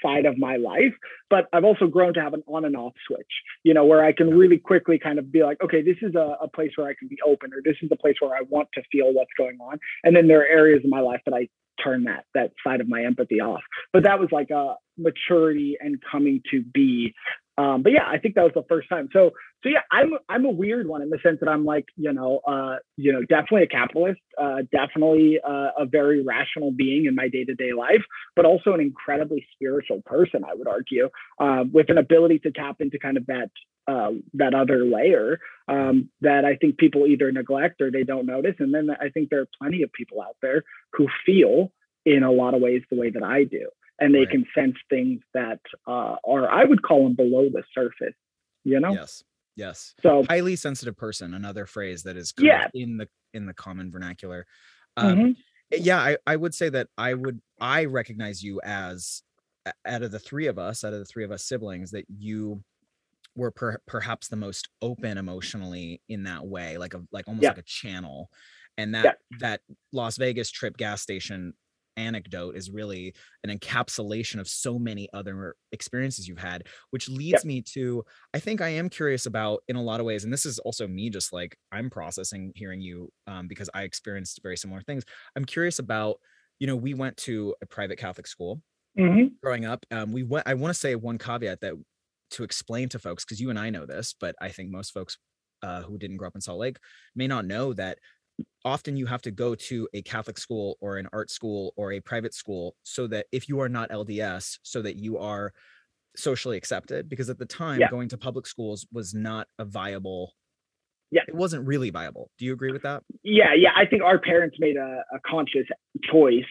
side of my life but i've also grown to have an on and off switch you know where i can really quickly kind of be like okay this is a, a place where i can be open or this is a place where i want to feel what's going on and then there are areas in my life that i turn that that side of my empathy off but that was like a maturity and coming to be um, but yeah i think that was the first time. So so yeah i'm i'm a weird one in the sense that i'm like you know uh you know definitely a capitalist uh definitely uh, a very rational being in my day-to-day life but also an incredibly spiritual person i would argue uh, with an ability to tap into kind of that uh, that other layer um, that i think people either neglect or they don't notice. And then i think there are plenty of people out there who feel in a lot of ways the way that i do and they
Right.
can sense things that uh, are i would call them below the surface you know
Yes. Yes.
so
Highly sensitive person, another phrase that is
Yeah.
in the in the common vernacular. Um,
mhm.
yeah I, I would say that i would i recognize you as out of the three of us out of the three of us siblings that you were per, perhaps the most open emotionally in that way like a like almost
Yeah.
like a channel and that that las vegas trip gas station anecdote is really an encapsulation of so many other experiences you've had which leads me to i think i am curious about in a lot of ways and this is also me just like i'm processing hearing you um, because i experienced very similar things i'm curious about you know we went to a private catholic school
Mhm.
growing up um, we went i want to say one caveat that to explain to folks because you and i know this but i think most folks uh, who didn't grow up in salt lake may not know that often you have to go to a catholic school or an art school or a private school so that if you are not lds so that you are socially accepted because at the time
Yeah.
going to public schools was not a viable
Yeah.
it wasn't really viable do you agree with that
yeah yeah i think our parents made a, a conscious choice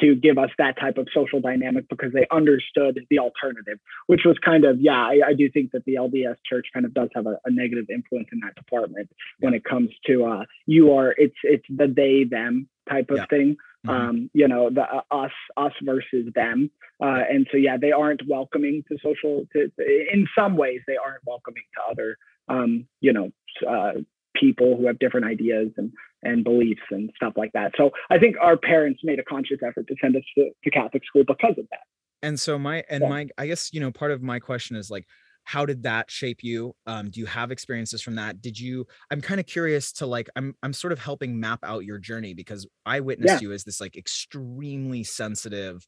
to give us that type of social dynamic because they understood the alternative which was kind of yeah i, I do think that the lds church kind of does have a, a negative influence in that department when it comes to uh you are it's it's the they them type of
Yeah.
thing
Mhm.
um you know the uh, us us versus them uh and so yeah they aren't welcoming to social to, to- in some ways they aren't welcoming to other um you know uh people who have different ideas and and beliefs and stuff like that. So i think our parents made a conscious effort to send us to, to catholic school because of that.
And so my and
Yeah.
my i guess you know part of my question is like how did that shape you? Um do you have experiences from that? Did you i'm kind of curious to like i'm i'm sort of helping map out your journey because i witnessed you as this like extremely sensitive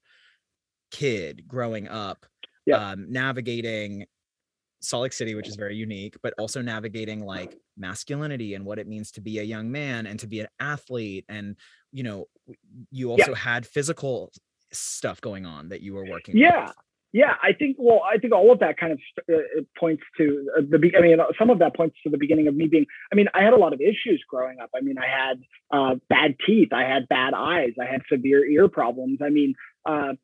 kid growing up
Yeah.
um navigating Salt Lake City, which is very unique, but also navigating like masculinity and what it means to be a young man and to be an athlete. And, you know, you
Yeah.
also had physical stuff going on that you were working
Yeah.
with.
Yeah, I think. Well, I think all of that kind of uh, points to uh, the. be- I mean, some of that points to the beginning of me being. I mean, I had a lot of issues growing up. I mean, I had uh, bad teeth, I had bad eyes, I had severe ear problems. I mean, uh,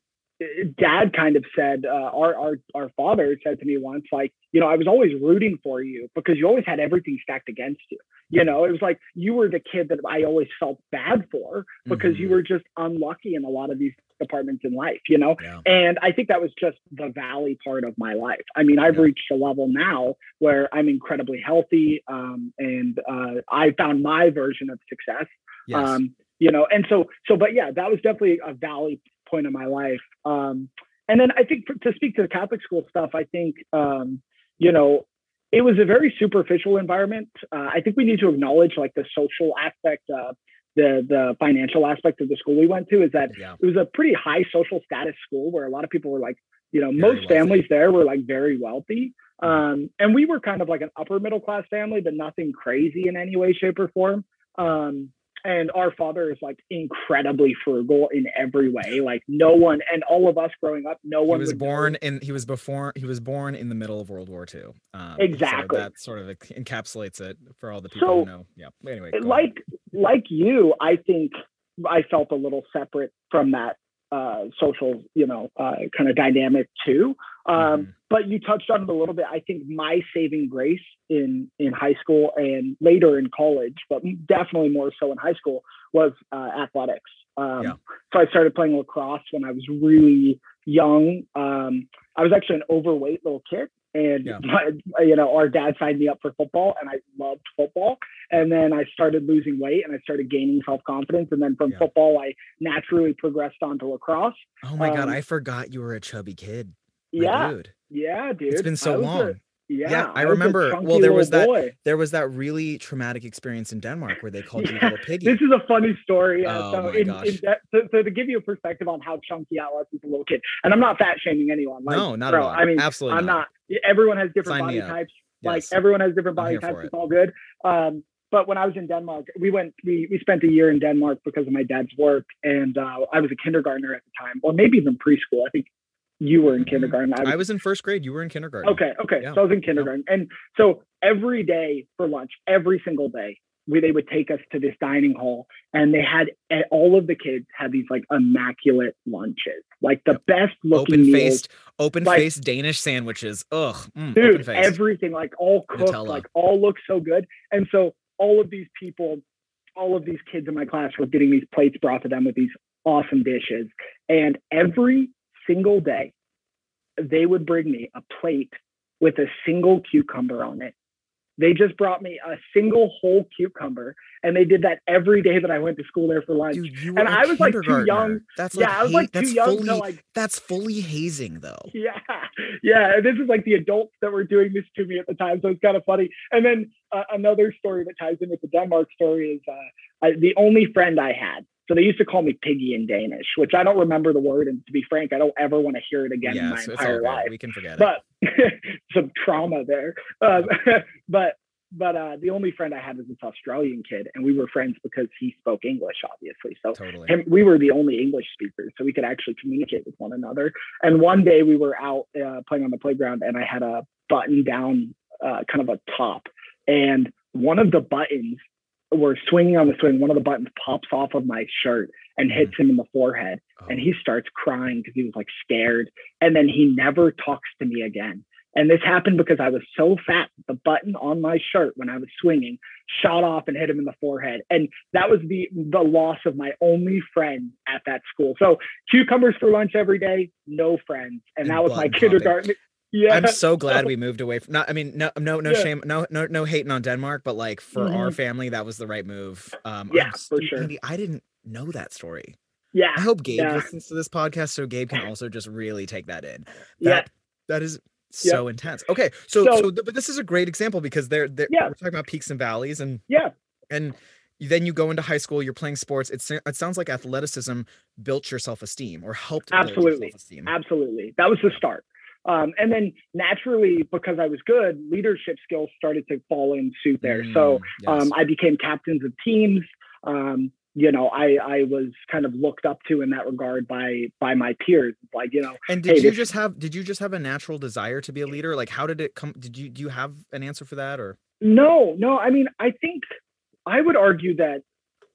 Dad kind of said, uh, our our our father said to me once, like, you know, I was always rooting for you because you always had everything stacked against you. You know, it was like you were the kid that I always felt bad for because you
Mhm.
were just unlucky in a lot of these departments in life. You know,
Yeah.
and I think that was just the valley part of my life. I mean, I've
Yeah.
reached a level now where I'm incredibly healthy, um, and uh, I found my version of success.
Yes.
Um, you know, and so, so, but yeah, that was definitely a valley point in my life. Um, and then I think for, to speak to the Catholic school stuff, I think, um, you know, it was a very superficial environment. Uh, I think we need to acknowledge like the social aspect, uh, the the financial aspect of the school we went to is that
yeah.
it was a pretty high social status school where a lot of people were like, you know,
Very
most
wealthy.
families there were like very wealthy.
Mhm.
Um, and we were kind of like an upper middle class family, but nothing crazy in any way, shape, or form. Um, and our father is like incredibly frugal in every way. Like no one, and all of us growing up, no
He
one
was
would know-
born in he was before he was born in the middle of World War II. Um,
Exactly.
So that sort of encapsulates it for all the people
So,
who know. Yeah. Anyway,
like like you, I think I felt a little separate from that uh, social, you know, uh, kind of dynamic too. Um,
Mhm.
But you touched on it a little bit. I think my saving grace in in high school and later in college, but definitely more so in high school, was uh, athletics. Um,
Yeah.
So I started playing lacrosse when I was really young. Um, I was actually an overweight little kid, and
Yeah.
my, you know, our dad signed me up for football, and I loved football. And then I started losing weight, and I started gaining self confidence. And then from
Yeah.
football, I naturally progressed onto lacrosse.
Oh my god,
Um,
I forgot you were a chubby kid. my
Yeah,
dude.
yeah, dude.
It's been so
long a-
long.
yeah,
I remember- well, there was that-
boy.
There was that really traumatic experience in Denmark where they called you
Yeah,
little piggy.
This is a funny story. Yeah.
Oh
so,
my
in,
gosh.
in that, so, so to give you a perspective on how chunky I was as a little kid, and I'm not fat shaming anyone. Like,
no, not
bro,
at all.
I mean,
absolutely
I'm not. Everyone has different
Sign
body types. Like
Yes.
everyone has different body types.
it.
It's all good. Um, but when I was in Denmark, we went. We we spent a year in Denmark because of my dad's work, and uh, I was a kindergartner at the time, or maybe even preschool. I think you were in kindergarten.
I was in first grade. You were in kindergarten.
Okay, okay.
Yeah.
So I was in kindergarten. And so every day for lunch, every single day, we, they would take us to this dining hall and they had all of the kids had these like immaculate lunches, like the best looking
open faced open
Like-
faced Danish sandwiches. Ugh. mm,
Dude, everything like all cooked,
Nutella.
like all looked so good. And so all of these people, all of these kids in my class were getting these plates brought to them with these awesome dishes. And every single day, they would bring me a plate with a single cucumber on it. They just brought me a single whole cucumber, and they did that every day that I went to school there for lunch.
Dude,
and I was, like, too young.
That's like,
yeah, I was like too young
fully,
to like
that's fully hazing though.
yeah, yeah. And this is like the adults that were doing this to me at the time, so it's kind of funny. And then uh, another story that ties in with the Denmark story is uh, I, the only friend I had. So they used to call me Piggy in Danish, which I don't remember the word, and to be frank, I don't ever want to hear it again in my
so
entire life.
We can forget it.
But some trauma there. Um, but but uh, the only friend I had was this Australian kid, and we were friends because he spoke English, obviously. So
Totally.
him, we were the only English speakers, so we could actually communicate with one another. And one day we were out uh, playing on the playground, and I had a button down uh, kind of a top, and one of the buttons were swinging on the swing. One of the buttons pops off of my shirt and mm-hmm. hits him in the forehead,
Oh,
and he starts crying because he was like scared. And then he never talks to me again. And this happened because I was so fat. The button on my shirt when I was swinging shot off and hit him in the forehead. And that was the the loss of my only friend at that school. So cucumbers for lunch every day, no friends. And,
And
that was my
popping.
kindergarten. Yeah.
I'm so glad we moved away from. Not, I mean, no, no, no
Yeah.
shame, no, no, no hating on Denmark, but like for our
Mhm.
family, that was the right move. Um,
Yeah, for sure.
Andy, I didn't know that story.
yeah.
I hope Gabe
Yeah.
listens to this podcast so Gabe can also just really take that in.
Yeah.
That that is so intense. Okay, so
So-
so, th- but this is a great example because they're, they're
Yeah.
we're talking about peaks and valleys and
Yeah.
and then you go into high school, you're playing sports. It's it sounds like athleticism built your self esteem or helped build your
Absolutely. Absolutely. That was the start. Um, and then naturally, because I was good, leadership skills started to fall in suit there. So
Mm, yes.
um, I became captains of teams. Um, you know, I, I was kind of looked up to in that regard by by my peers. Like, you know,
And did
hey,
you
this-
just have did you just have a natural desire to be a leader? Like how did it come did you do you have an answer for that or
no, no. I mean, I think I would argue that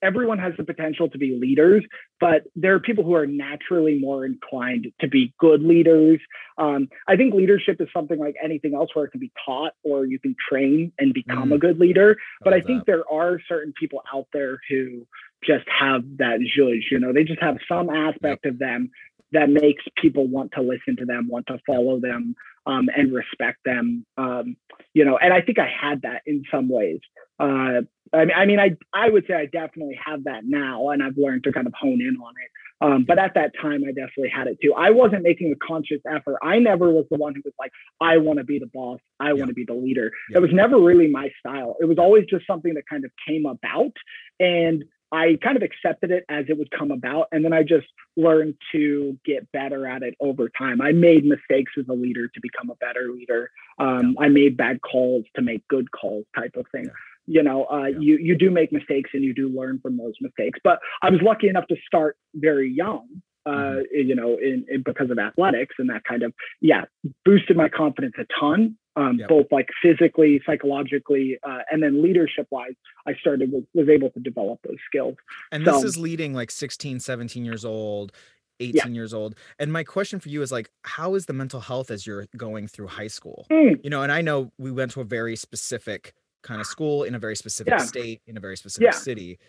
everyone has the potential to be leaders, but there are people who are naturally more inclined to be good leaders. Um, I think leadership is something like anything else where it can be taught or you can train and become a good leader. But I
love
think
that.
there are certain people out there who just have that zhuzh, you know, they just have some aspect of them that makes people want to listen to them, want to follow them, um, and respect them. Um, you know, and I think I had that in some ways. Uh, I mean, I mean, I I would say I definitely have that now, and I've learned to kind of hone in on it. Um, but at that time, I definitely had it too. I wasn't making a conscious effort. I never was the one who was like, I want to be the boss. I want
Yeah.
to be the leader.
Yeah.
It was never really my style. It was always just something that kind of came about, and I kind of accepted it as it would come about. And then I just learned to get better at it over time. I made mistakes as a leader to become a better leader. Um, I made bad calls to make good calls, type of thing. You know, uh,
Yeah.
you you do make mistakes and you do learn from those mistakes. But I was lucky enough to start very young. Uh,
Mm-hmm.
you know, in, in because of athletics and that kind of yeah boosted my confidence a ton. Um, both like physically, psychologically, uh, and then leadership wise, I started was, was able to develop those skills.
And this is leading like 16, 17 years old. 18 yeah. years old. And my question for you is like, how is the mental health as you're going through high school?
Mm.
You know, and I know we went to a very specific kind of school in a very specific yeah. state in a very specific yeah. city.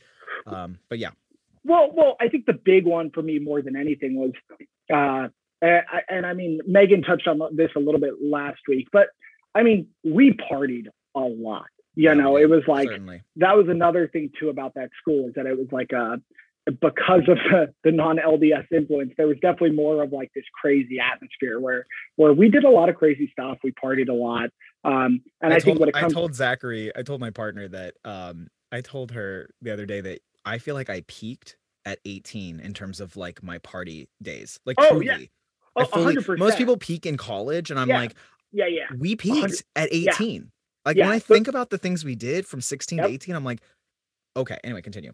Um, but yeah.
Well, well, I think the big one for me more than anything was, uh, and I, and I mean, Megan touched on this a little bit last week, but I mean, we partied a lot. You know, it was like certainly. that was another thing too about that school is that it was like a because of the, the non-LDS influence, there was definitely more of like this crazy atmosphere where where we did a lot of crazy stuff. We partied a lot. Um, and I, I told, think when it comes,
I told Zachary, I told my partner that um, I told her the other day that I feel like I peaked at 18 in terms of like my party days. Like
oh,
truly.
Yeah. Oh, fully,
most people peak in college, and I'm
yeah.
like,
yeah, yeah.
We peaked at 18. Yeah. Like when I think about the things we did from 16 yep. to 18, I'm like, okay. Anyway, continue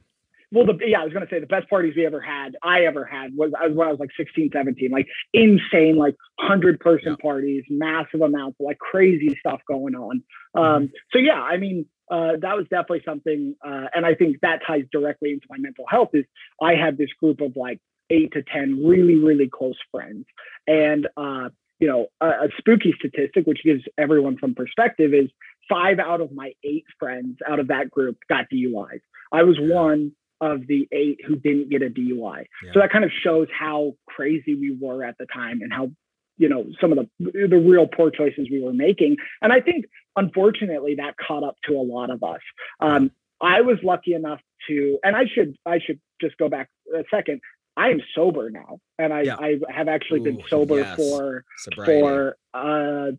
well, the, yeah, I was going to say the best parties we ever had, I ever had was, was when I was like 16, 17, like insane, like hundred person yeah. parties, massive amounts, like crazy stuff going on. Um, mm-hmm. so yeah, I mean, uh, that was definitely something, uh, and I think that ties directly into my mental health. Is I had this group of like eight to ten really, really close friends, and uh, you know, a, a spooky statistic which gives everyone some perspective is five out of my eight friends out of that group got DUIs. I was one of the eight who didn't get a DUI. Yeah. So that kind of shows how crazy we were at the time and how you know some of the the real poor choices we were making. And I think unfortunately that caught up to a lot of us. Um, I was lucky enough to, and I should I should just go back a second. I am sober now, and I yeah. I have actually Ooh, been sober yes. for Sobriety. for uh,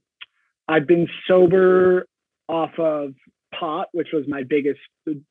I've been sober off of pot, which was my biggest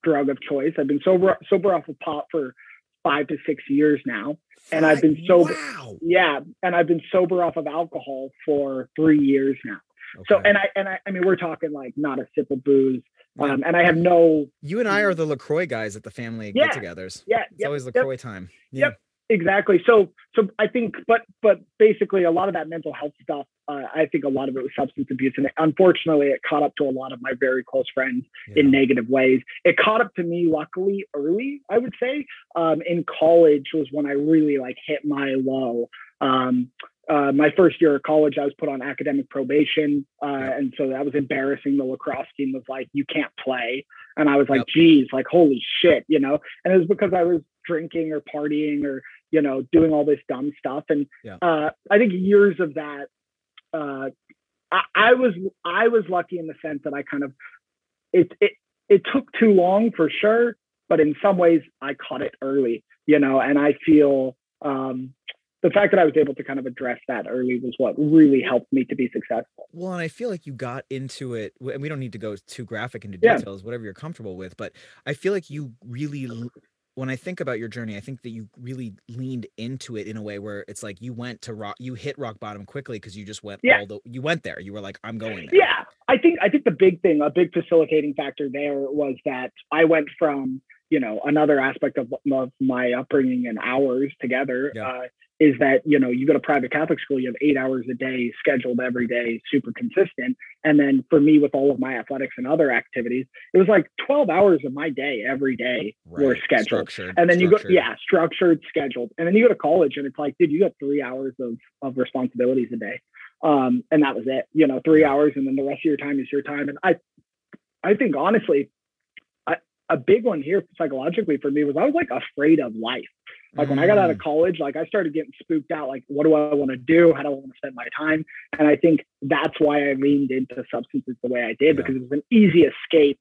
drug of choice. I've been sober sober off of pot for five to six years now, and I've been sober.
Wow.
Yeah, and I've been sober off of alcohol for three years now. Okay. So, and I and I, I mean, we're talking like not a sip of booze. Um, and I have no.
You and I are the Lacroix guys at the family
yeah,
get-togethers.
Yeah,
it's yep, always Lacroix yep, time.
Yeah. Yep, exactly so so i think but but basically a lot of that mental health stuff uh, i think a lot of it was substance abuse and unfortunately it caught up to a lot of my very close friends yeah. in negative ways it caught up to me luckily early i would say um, in college was when i really like hit my low um, uh, my first year of college, I was put on academic probation, uh, and so that was embarrassing. The lacrosse team was like, "You can't play," and I was like, yep. "Geez, like holy shit," you know. And it was because I was drinking or partying or you know doing all this dumb stuff and
yeah.
uh, i think years of that uh, I, I, was i was lucky in the sense that i kind of it, it it took too long for sure but in some ways i caught it early you know and i feel um, the fact that I was able to kind of address that early was what really helped me to be successful.
Well, and I feel like you got into it, and we don't need to go too graphic into details, yeah. whatever you're comfortable with, but I feel like you really when I think about your journey, I think that you really leaned into it in a way where it's like you went to rock, you hit rock bottom quickly because you just went
yeah.
all the, you went there. You were like, I'm going there.
Yeah, I think I think the big thing, a big facilitating factor there was that I went from you know another aspect of, of my upbringing and hours together yeah. uh, is that you know you go to private Catholic school, you have eight hours a day scheduled every day, super consistent. And then for me, with all of my athletics and other activities, it was like twelve hours of my day every day right. were scheduled.
Structured,
and then
you
go, yeah, structured, scheduled. And then you go to college, and it's like, dude, you got three hours of of responsibilities a day, um, and that was it. You know, three hours, and then the rest of your time is your time. And I, I think honestly, a big one here psychologically for me was I was like afraid of life. Like when I got out of mm. college, like I started getting spooked out. Like, what do I want to do? How do I want to spend my time? And I think that's why I leaned into substances the way I did because it was an easy escape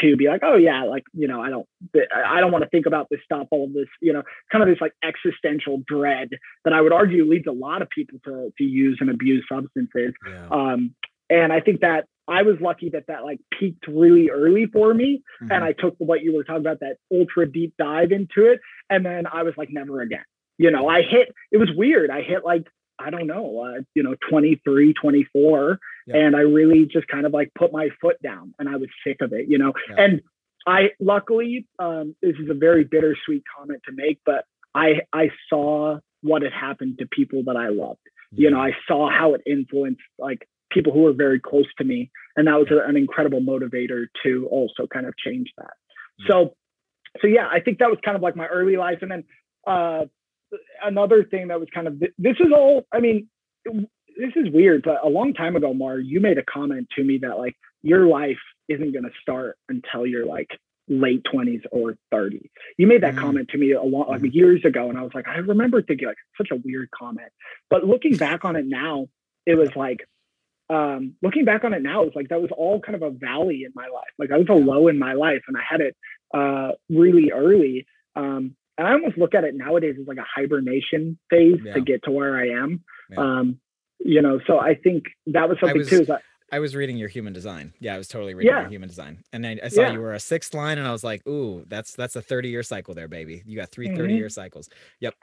to be like, oh yeah, like you know, I don't, I don't want to think about this stuff. All of this, you know, kind of this like existential dread that I would argue leads a lot of people to to use and abuse substances.
Yeah.
Um, and I think that I was lucky that that like peaked really early for me, mm-hmm. and I took what you were talking about that ultra deep dive into it, and then I was like never again. You know, I hit. It was weird. I hit like I don't know, uh, you know, 23, 24, yeah. and I really just kind of like put my foot down, and I was sick of it. You know, yeah. and I luckily um, this is a very bittersweet comment to make, but I I saw what had happened to people that I loved. You know, I saw how it influenced like people who were very close to me. And that was an incredible motivator to also kind of change that. So, so yeah, I think that was kind of like my early life. And then, uh, another thing that was kind of this is all. I mean, this is weird, but a long time ago, Mar, you made a comment to me that like your life isn't going to start until you're like late 20s or 30s. You made that mm-hmm. comment to me a lot like mm-hmm. years ago, and I was like, I remember thinking like such a weird comment. But looking back on it now, it was like um, looking back on it now, it's like that was all kind of a valley in my life. Like I was a low in my life, and I had it uh, really early. Um, and I almost look at it nowadays as like a hibernation phase yeah. to get to where I am. Yeah. Um, you know, so I think that was something was, too. That,
I was reading your human design. Yeah, I was totally reading yeah. your human design. And I, I saw you were a sixth line and I was like, ooh, that's that's a 30 year cycle there, baby. You got 3 mm-hmm. 30 year cycles. Yep.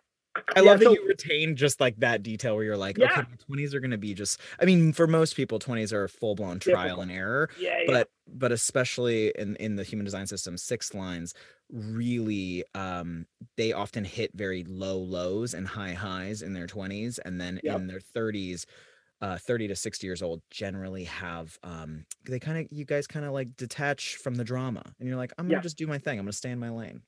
I yeah, love so, that you retain just like that detail where you're like, yeah. okay, 20s are gonna be just I mean, for most people, 20s are full blown trial and error.
Yeah,
but but especially in, in the human design system, six lines really um they often hit very low lows and high highs in their 20s and then yep. in their 30s uh 30 to 60 years old generally have um they kind of you guys kind of like detach from the drama and you're like i'm gonna yeah. just do my thing i'm gonna stay in my lane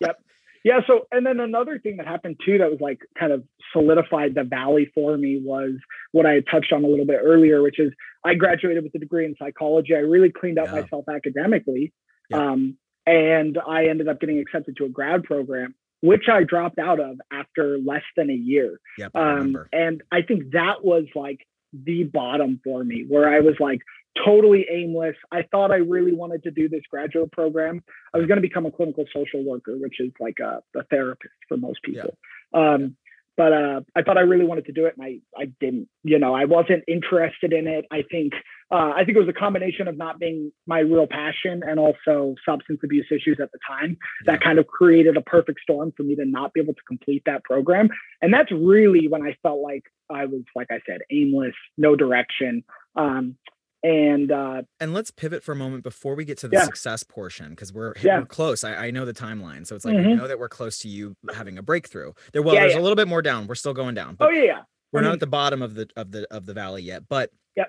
yep yeah so and then another thing that happened too that was like kind of solidified the valley for me was what i had touched on a little bit earlier which is i graduated with a degree in psychology i really cleaned up yeah. myself academically yeah. um and i ended up getting accepted to a grad program which I dropped out of after less than a year.
Yep, I um,
and I think that was like the bottom for me, where I was like totally aimless. I thought I really wanted to do this graduate program. I was going to become a clinical social worker, which is like a, a therapist for most people. Yeah. Um, but uh, I thought I really wanted to do it, and I I didn't. You know, I wasn't interested in it. I think uh, I think it was a combination of not being my real passion and also substance abuse issues at the time that kind of created a perfect storm for me to not be able to complete that program. And that's really when I felt like I was, like I said, aimless, no direction. Um, and uh,
and let's pivot for a moment before we get to the yeah. success portion because we're, yeah. we're close. I, I, know the timeline so it's like mm-hmm. we know that we're close to you having a breakthrough. There well yeah, there's a little bit more down. We're still going down
oh yeah yeah.
we're not at the bottom of the of the of the valley yet. But
yeah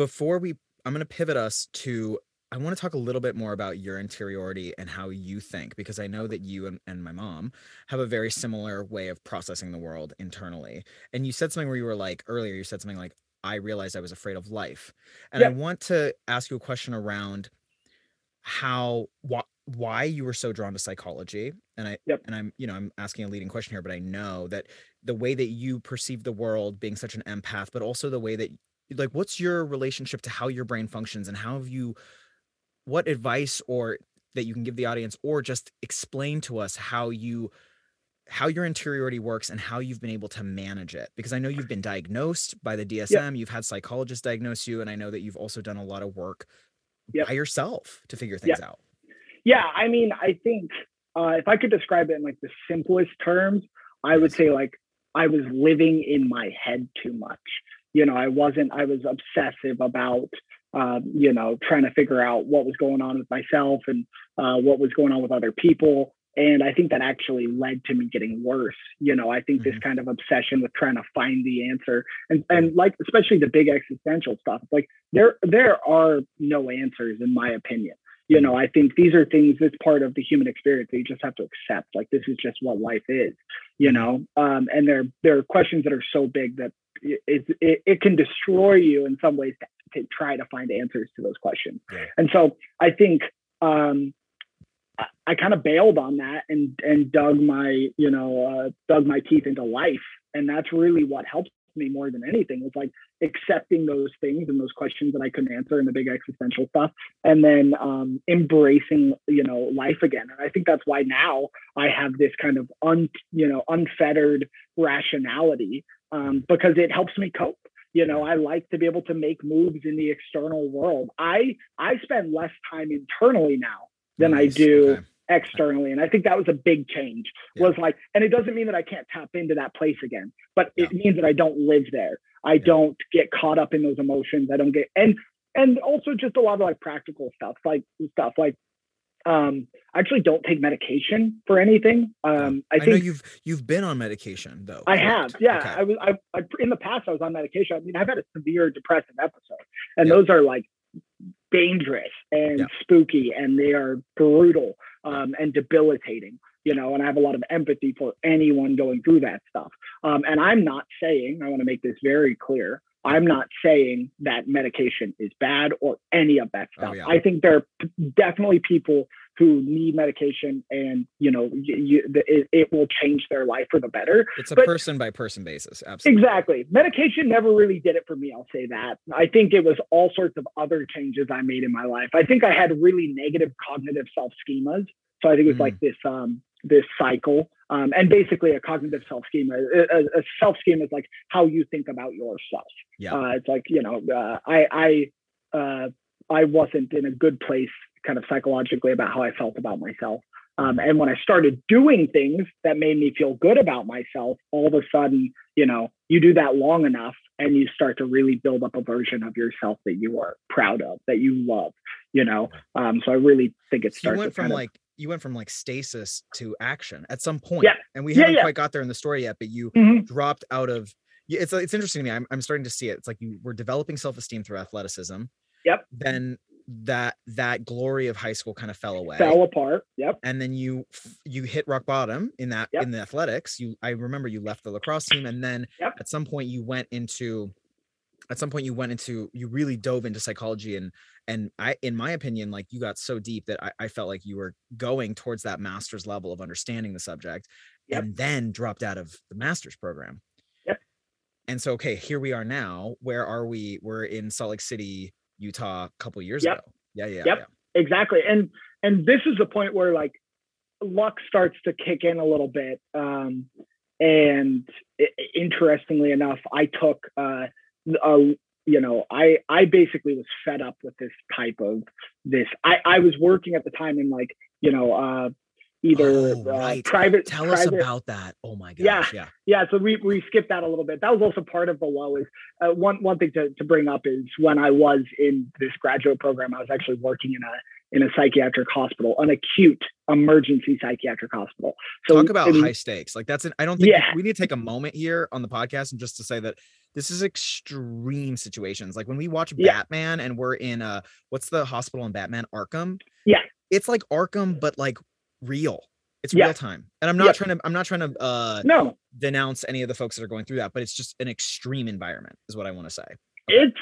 before we i'm going to pivot us to i want to talk a little bit more about your interiority and how you think because i know that you and, and my mom have a very similar way of processing the world internally. And you said something where you were like earlier you said something like I realized I was afraid of life. And yep. I want to ask you a question around how wh- why you were so drawn to psychology and i yep. and i'm you know i'm asking a leading question here but i know that the way that you perceive the world being such an empath but also the way that like what's your relationship to how your brain functions and how have you what advice or that you can give the audience or just explain to us how you how your interiority works and how you've been able to manage it because i know you've been diagnosed by the dsm yep. you've had psychologists diagnose you and i know that you've also done a lot of work yep. by yourself to figure things
yep.
out
yeah i mean i think uh, if i could describe it in like the simplest terms i would say like i was living in my head too much you know i wasn't i was obsessive about um, you know trying to figure out what was going on with myself and uh, what was going on with other people and i think that actually led to me getting worse you know i think mm-hmm. this kind of obsession with trying to find the answer and and like especially the big existential stuff like there there are no answers in my opinion you know i think these are things that's part of the human experience that you just have to accept like this is just what life is you mm-hmm. know um, and there there are questions that are so big that it, it, it can destroy you in some ways to, to try to find answers to those questions and so i think um, I kind of bailed on that and and dug my you know uh, dug my teeth into life, and that's really what helped me more than anything was like accepting those things and those questions that I couldn't answer and the big existential stuff, and then um, embracing you know life again. And I think that's why now I have this kind of un you know unfettered rationality um, because it helps me cope. You know i like to be able to make moves in the external world. I i spend less time internally now than nice. I do okay. externally. And I think that was a big change. Yeah. Was like, and it doesn't mean that I can't tap into that place again, but yeah. it means that I don't live there. I yeah. don't get caught up in those emotions. I don't get and and also just a lot of like practical stuff, like stuff like um I actually don't take medication for anything. Um I, I think
you've you've been on medication though.
I have. Yeah. Okay. I was I, I, in the past I was on medication. I mean I've had a severe depressive episode and those are like dangerous and yeah. spooky and they are brutal um, and debilitating. you know, and I have a lot of empathy for anyone going through that stuff. Um, and I'm not saying, I want to make this very clear, I'm not saying that medication is bad or any of that oh, stuff. Oh, yeah. I think there are definitely people who need medication and you know you, it, it, will change their life for the better.
It's a but person by person basis absolutely.
Exactly. Medication never really did it for me i'll say that. I think it was all sorts of other changes i made in my life. I think i had really negative cognitive self schemas so i think it was mm. like this um this cycle. Um, and basically a cognitive self schema a, a, self schema is like how you think about yourself. Yeah. Uh, it's like you know uh, i i uh, i wasn't in a good place kind of psychologically about how I felt about myself. Um, and when I started doing things that made me feel good about myself, all of a sudden, you know, you do that long enough and you start to really build up a version of yourself that you are proud of, that you love, you know. Um, so I really think it starts.
You went from of, like you went from like stasis to action at some point. Yeah. And we haven't yeah, yeah. quite got there in the story yet, but you mm-hmm. dropped out of it's it's interesting to me. I'm I'm starting to see it. It's like you were developing self-esteem through athleticism.
Yep.
Then that that glory of high school kind of fell away
fell apart yep
and then you you hit rock bottom in that yep. in the athletics you i remember you left the lacrosse team and then yep. at some point you went into at some point you went into you really dove into psychology and and i in my opinion like you got so deep that i, I felt like you were going towards that master's level of understanding the subject yep. and then dropped out of the master's program
yep.
and so okay here we are now where are we we're in salt lake city Utah a couple years
yep.
ago. Yeah, yeah,
yep,
yeah.
exactly. And and this is the point where like luck starts to kick in a little bit. Um, and it, interestingly enough, I took uh, a you know, I I basically was fed up with this type of this. I I was working at the time in like you know uh, either oh, uh, right. private.
Tell
private,
us about that. Oh my gosh.
Yeah, yeah, yeah. So we we skipped that a little bit. That was also part of the low. Is uh, one one thing to to bring up is when I was in this graduate program, I was actually working in a in a psychiatric hospital, an acute emergency psychiatric hospital.
So talk about high stakes. Like that's an, I don't think yeah. we need to take a moment here on the podcast and just to say that this is extreme situations. Like when we watch yeah. Batman and we're in uh what's the hospital in Batman Arkham?
Yeah.
It's like Arkham, but like real. It's yeah. real time. And I'm not yeah. trying to I'm not trying to uh
no
denounce any of the folks that are going through that, but it's just an extreme environment, is what I want to say.
Okay. It's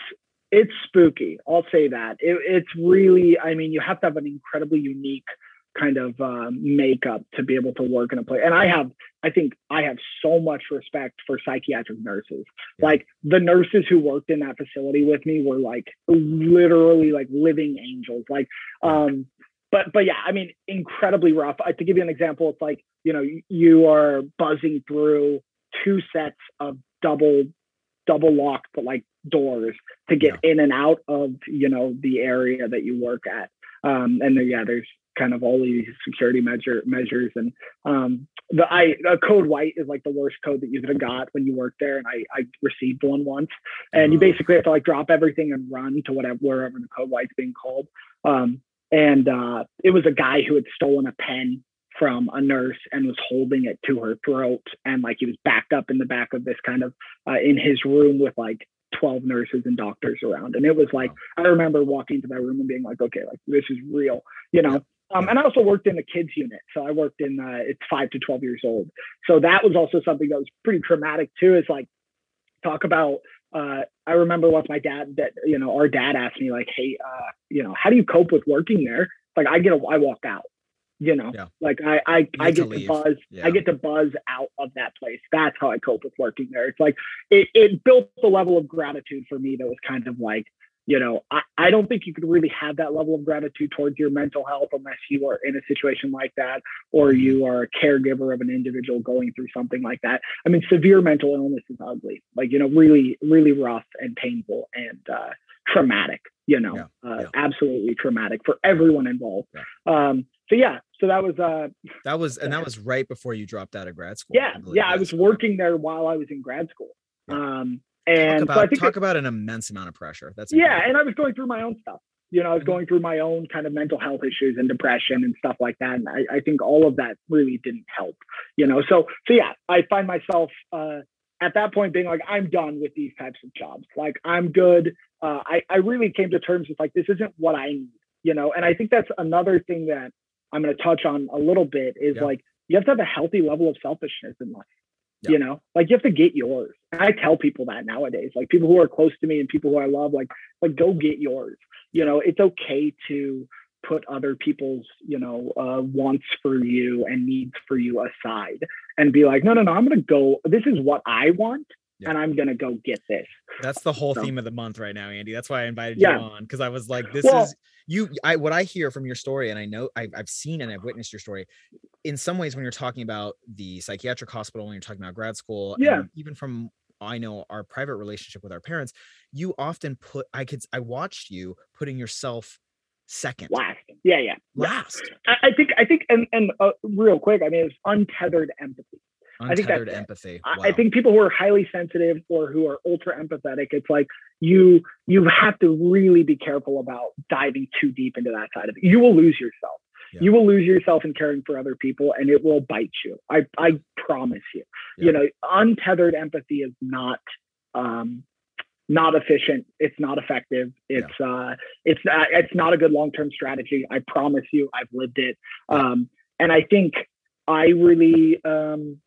it's spooky. I'll say that. It, it's really, I mean, you have to have an incredibly unique kind of um, makeup to be able to work in a place. And I have, I think I have so much respect for psychiatric nurses. Yeah. Like the nurses who worked in that facility with me were like literally like living angels. Like, um, but but yeah, I mean, incredibly rough. I, to give you an example, it's like you know you are buzzing through two sets of double double locked like doors to get yeah. in and out of you know the area that you work at. Um, and then, yeah, there's kind of all these security measure measures and um, the I code white is like the worst code that you could have got when you worked there and I, I received one once and you basically have to like drop everything and run to whatever wherever the code white's being called um, and uh, it was a guy who had stolen a pen from a nurse and was holding it to her throat. And like he was backed up in the back of this kind of uh, in his room with like 12 nurses and doctors around. And it was like i remember walking to that room and being like okay like this is real you know? Um, and i also worked in the kids unit. So i worked in uh, it's 5 to 12 years old. So that was also something that was pretty traumatic too is like talk about uh, I remember once my dad that you know our dad asked me like, hey, uh, you know, how do you cope with working there? Like I get a I walk out, you know, yeah. like I I, I get to, to buzz yeah. I get to buzz out of that place. That's how I cope with working there. It's like it it built a level of gratitude for me that was kind of like you know, I, I don't think you could really have that level of gratitude towards your mental health unless you are in a situation like that or you are a caregiver of an individual going through something like that. I mean, severe mental illness is ugly, like, you know, really, really rough and painful and uh, traumatic, you know, yeah. Uh, yeah. absolutely traumatic for everyone involved. Yeah. Um, so yeah, so that was uh
that was and that was right before you dropped out of grad school.
Yeah, I yeah, I was working there while I was in grad school. Um, and
talk about,
so I think
talk about an immense amount of pressure. That's
yeah, and I was going through my own stuff. You know, I was mm-hmm. going through my own kind of mental health issues and depression and stuff like that. And I, I think all of that really didn't help. You know, so so yeah, I find myself uh, at that point being like, I'm done with these types of jobs. Like I'm good. Uh, I I really came to terms with like this isn't what I need. You know, and I think that's another thing that I'm going to touch on a little bit is yeah. like you have to have a healthy level of selfishness in life. Yeah. You know, like you have to get yours. I tell people that nowadays, like people who are close to me and people who I love, like, like go get yours. You know, it's okay to put other people's, you know, uh, wants for you and needs for you aside and be like, no, no, no, I'm going to go. This is what I want yeah. and I'm gonna go get this.
That's the whole so. theme of the month right now, Andy. That's why I invited yeah. you on because I was like, this well, is you. I what I hear from your story, and I know I've, I've seen and I've witnessed your story. In some ways, when you're talking about the psychiatric hospital, when you're talking about grad school,
yeah,
even from I know our private relationship with our parents, you often put. I could. I watched you putting yourself second
last yeah yeah
last
I, I think i think and and uh, real quick i mean it's untethered empathy
Untethered I think that's empathy.
Wow. I think people who are highly sensitive or who are ultra empathetic, it's like you you have to really be careful about diving too deep into that side of it. You will lose yourself. Yeah. You will lose yourself in caring for other people, and it will bite you. I I promise you. Yeah. You know, untethered empathy is not um, not efficient. It's not effective. It's yeah. uh, it's uh, it's not a good long term strategy. I promise you. I've lived it. Um, and I think I really um,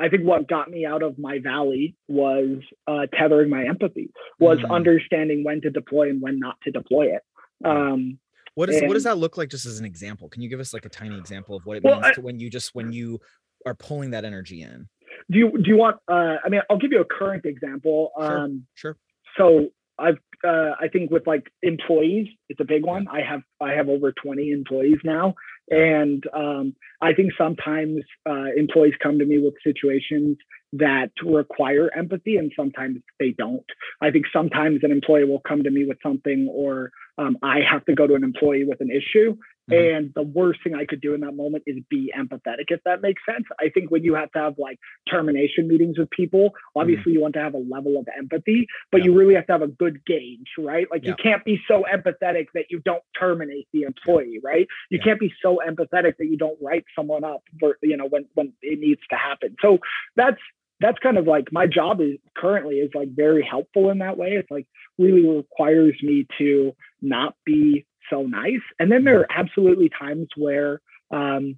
I think what got me out of my valley was uh, tethering my empathy, was mm. understanding when to deploy and when not to deploy it. Um,
what does and, what does that look like? Just as an example, can you give us like a tiny example of what it well, means I, to when you just when you are pulling that energy in?
Do you do you want? Uh, I mean, I'll give you a current example.
Um, sure.
So I've uh, I think with like employees, it's a big one. I have I have over 20 employees now, and um, I think sometimes uh, employees come to me with situations that require empathy, and sometimes they don't. I think sometimes an employee will come to me with something, or um, I have to go to an employee with an issue, Mm-hmm. And the worst thing I could do in that moment is be empathetic, if that makes sense. I think when you have to have like termination meetings with people, obviously mm-hmm. you want to have a level of empathy, but yeah. you really have to have a good gauge, right? Like yeah. you can't be so empathetic that you don't terminate the employee, right? You yeah. can't be so empathetic that you don't write someone up for, you know, when when it needs to happen. So that's that's kind of like my job is currently is like very helpful in that way. It's like really requires me to not be so nice. And then there mm-hmm. are absolutely times where um,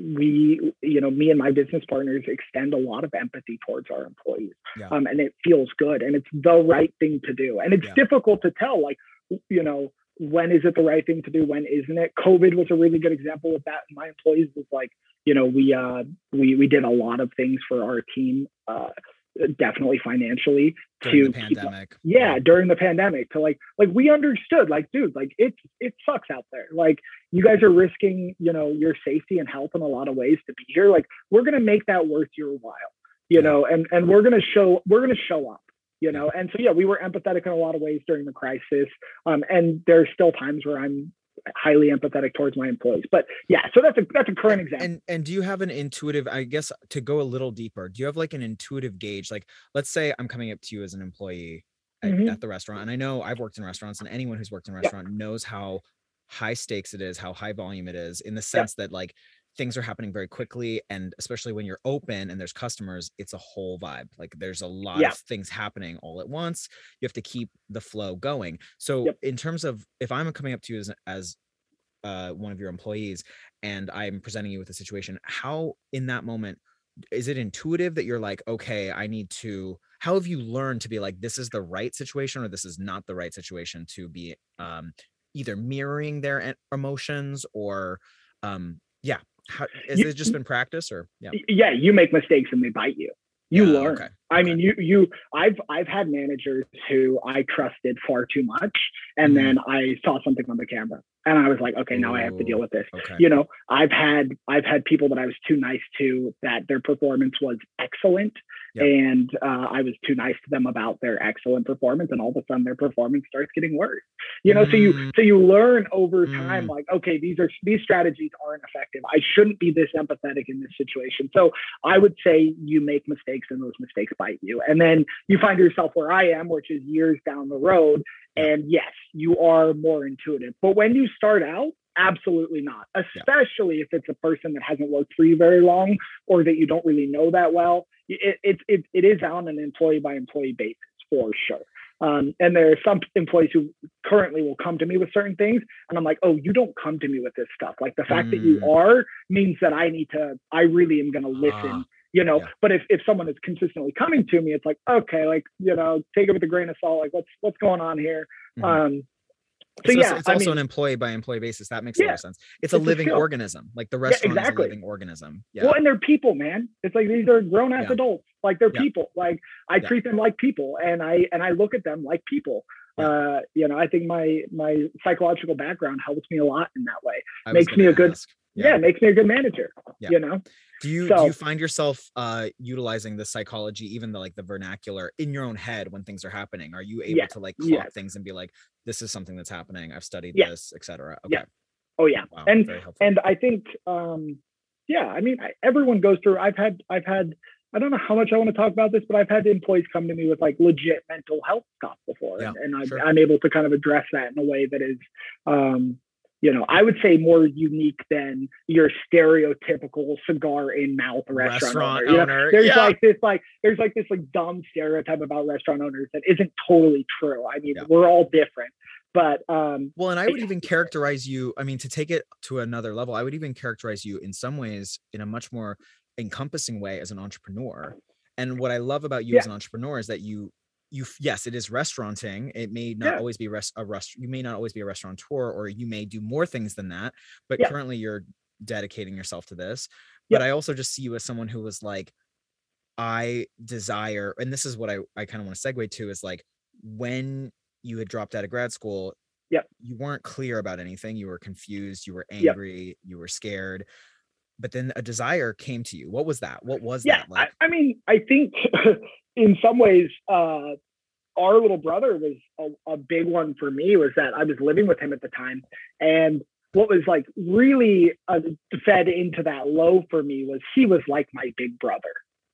we, you know, me and my business partners extend a lot of empathy towards our employees. Yeah. Um, and it feels good and it's the right thing to do. And it's yeah. difficult to tell, like, you know, when is it the right thing to do? When isn't it? COVID was a really good example of that. My employees was like, you know, we uh we we did a lot of things for our team uh definitely financially
during to pandemic.
yeah, during the pandemic to like like we understood like dude like it it sucks out there. Like you guys are risking, you know, your safety and health in a lot of ways to be here. Like we're going to make that worth your while. You yeah. know, and and we're going to show we're going to show up you know and so yeah we were empathetic in a lot of ways during the crisis um, and there's still times where i'm highly empathetic towards my employees. But yeah, so that's a that's a current example.
And and do you have an intuitive, I guess to go a little deeper, do you have like an intuitive gauge? Like let's say I'm coming up to you as an employee at, mm-hmm. at the restaurant. And I know I've worked in restaurants and anyone who's worked in a restaurant yeah. knows how high stakes it is, how high volume it is, in the sense yeah. that like things are happening very quickly and especially when you're open and there's customers it's a whole vibe like there's a lot yeah. of things happening all at once you have to keep the flow going so yep. in terms of if i'm coming up to you as, as uh, one of your employees and i'm presenting you with a situation how in that moment is it intuitive that you're like okay i need to how have you learned to be like this is the right situation or this is not the right situation to be um, either mirroring their emotions or um, yeah how, has you, it just been practice or
yeah? Yeah, you make mistakes and they bite you. You yeah, learn. Okay. I okay. mean, you you I've I've had managers who I trusted far too much, and mm-hmm. then I saw something on the camera, and I was like, okay, now Ooh, I have to deal with this. Okay. You know, I've had I've had people that I was too nice to that their performance was excellent, yep. and uh, I was too nice to them about their excellent performance, and all of a sudden their performance starts getting worse. You know, mm. so you mm. so you learn over time, mm. like, okay, these are these strategies aren't effective. I shouldn't be this empathetic in this situation. So I would say you make mistakes, and those mistakes bite you, and then you find yourself where I am, which is years down the road and yes, you are more intuitive. But when you start out, absolutely not, especially yeah. if it's a person that hasn't worked for you very long or that you don't really know that well. It, it, it, it is on an employee by employee basis for sure. Um, and there are some employees who currently will come to me with certain things, and I'm like, oh, you don't come to me with this stuff. Like the fact mm. that you mm. are means that I need to. I really am going to listen. Uh, you know, yeah. but if, if someone is consistently coming to me, it's like, okay, like, you know, take it with a grain of salt. Like, what's what's going on here? Mm-hmm. Um,
so yeah, it's also mean, an employee by employee basis. That makes yeah, a lot of sense. It's, it's a living a organism, like the restaurant yeah, exactly. is a living organism.
Yeah. Well, and they're people, man. It's like these are grown ass yeah. adults. Like they're people. Like I treat them like people, and I and I look at them like people. Uh, you know, I think my my psychological background helps me a lot in that way. makes me a good ask. yeah. makes me a good manager. You know.
Do you so, do you find yourself uh utilizing the psychology, even the like the vernacular in your own head when things are happening? Are you able yeah, to like clock yeah. things and be like, this is something that's happening, I've studied yeah. this, etc.
Okay. Yeah. Oh yeah. Wow, and and I think um yeah, I mean I, everyone goes through I've had I've had I don't know how much I want to talk about this, but I've had employees come to me with like legit mental health stuff before, yeah, and, and I'm, sure. I'm able to kind of address that in a way that is um, you know, I would say more unique than your stereotypical cigar in mouth restaurant, restaurant owner. owner. There's yeah. like this like there's like this like dumb stereotype about restaurant owners that isn't totally true. I mean, yeah. we're all different. But um
well, and I would even characterize you, I mean, to take it to another level, I would even characterize you in some ways in a much more encompassing way as an entrepreneur. And what I love about you yeah. as an entrepreneur is that you you yes it is restauranting it may not yeah. always be rest a rest you may not always be a restaurateur or you may do more things than that but yeah. currently you're dedicating yourself to this but yeah. i also just see you as someone who was like i desire and this is what i, I kind of want to segue to is like when you had dropped out of grad school
yeah
you weren't clear about anything you were confused you were angry yep. you were scared but then a desire came to you what was that what was
yeah,
that
like I, I mean i think in some ways, uh, our little brother was a, a, big one for me. Was that I was living with him at the time, and what was like really uh, fed into that low for me was he was like my big brother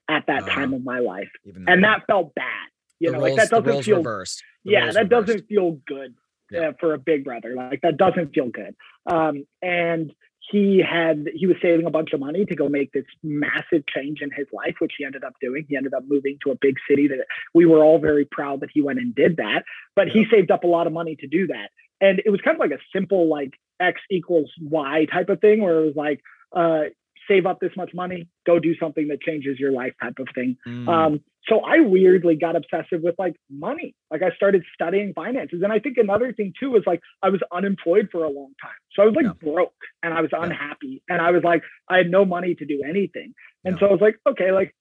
at that uh, time of my life, and that felt bad. You know, roles, like that doesn't feel reversed. yeah, that reversed. doesn't feel good yeah. uh, for a big brother. Like that doesn't feel good. Um, and he had he was saving a bunch of money to go make this massive change in his life which he ended up doing. He ended up moving to a big city that we were all very proud that he went and did that but he saved up a lot of money to do that. And it was kind of like a simple like x equals y type of thing where it was like uh, save up this much money, go do something that changes your life type of thing. Mm. Um, so I weirdly got obsessive with like money. Like I started studying finances. And I think another thing too was like I was unemployed for a long time. So I was like yeah. broke and I was yeah. unhappy and I was like, I had no money to do anything. And yeah. so I was like, okay, like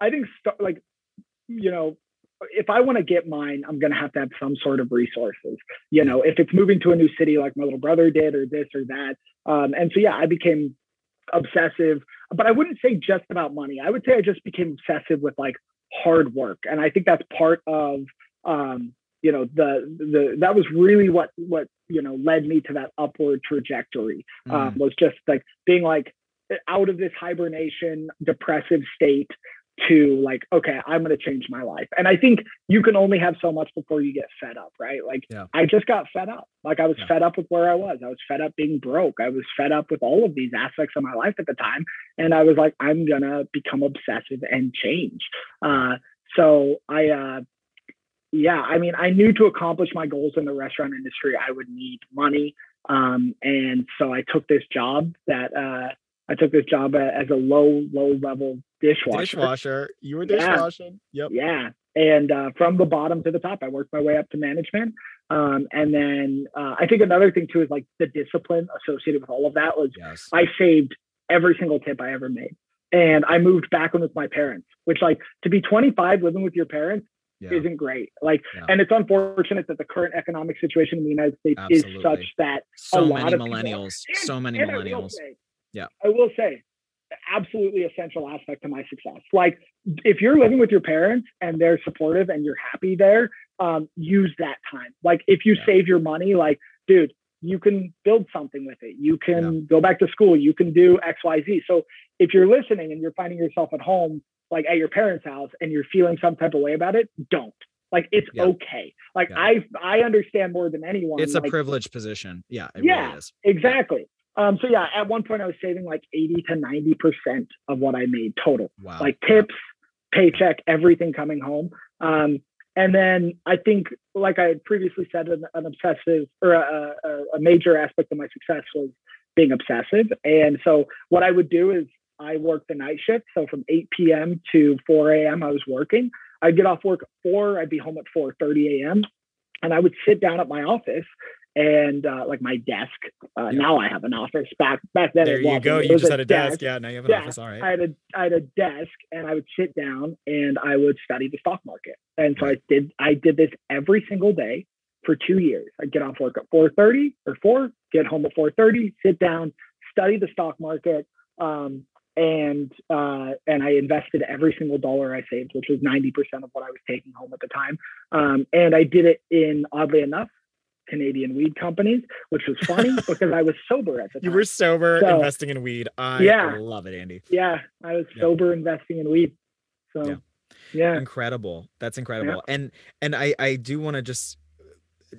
I think st- like, you know, if I want to get mine, I'm going to have to have some sort of resources. You know, if it's moving to a new city like my little brother did, or this or that. Um, and so, yeah, I became obsessive, but I wouldn't say just about money. I would say I just became obsessive with like hard work, and I think that's part of um, you know the the that was really what what you know led me to that upward trajectory. Mm. Um, was just like being like out of this hibernation depressive state to like okay i'm going to change my life. And i think you can only have so much before you get fed up right? Like yeah. i just got fed up. Like i was yeah. fed up with where i was. I was fed up being broke. I was fed up with all of these aspects of my life at the time. And i was like i'm going to become obsessive and change. Uh, so i uh, yeah i mean i knew to accomplish my goals in the restaurant industry i would need money. Um, and so i took this job that uh, I took this job as a low, low level dishwasher.
Dishwasher. You were dishwashing.
Yeah. Yep. Yeah. And uh, from the bottom to the top, I worked my way up to management. Um, and then uh, I think another thing too is like the discipline associated with all of that was yes. I saved every single tip I ever made. And I moved back in with my parents, which like to be 25 living with your parents yeah. isn't great. Like, yeah. and it's unfortunate that the current economic situation in the United States Absolutely. is such that
so a lot many of millennials, people, so many millennials. Yeah.
I will say, absolutely essential aspect to my success. Like if you're living with your parents and they're supportive and you're happy there, um, use that time. Like if you yeah. save your money, like, dude, you can build something with it. You can yeah. go back to school. You can do X, Y, Z. So if you're listening and you're finding yourself at home, like at your parents' house, and you're feeling some type of way about it, don't. Like it's yeah. okay. Like I I understand more than anyone.
It's
like,
a privileged position. Yeah,
yeah,
really
exactly. Um, so yeah, at one point I was saving like 80 to 90% of what I made total. Wow. Like tips, paycheck, everything coming home. Um, and then I think, like I had previously said, an, an obsessive or a, a, a major aspect of my success was being obsessive. And so what I would do is I worked the night shift. So from 8 p.m. to 4 a.m. I was working. I'd get off work at 4, I'd be home at 4:30 a.m. And I would sit down at my office and uh, like my desk. Uh, yeah. Now I have an office. Back back then,
there you go. You just had a desk. desk. Yeah, now you have an yeah, office. All right. I
had a I had a desk, and I would sit down and I would study the stock market. And so right. I did I did this every single day for two years. I'd get off work at four thirty or four, get home at four thirty, sit down, study the stock market. Um, and uh, and I invested every single dollar I saved, which was ninety percent of what I was taking home at the time. Um, and I did it in oddly enough Canadian weed companies, which was funny because I was sober at the time.
You were sober so, investing in weed. I yeah, love it, Andy.
Yeah, I was sober investing in weed. So yeah. yeah.
Incredible. That's incredible. Yeah. And and I I do want to just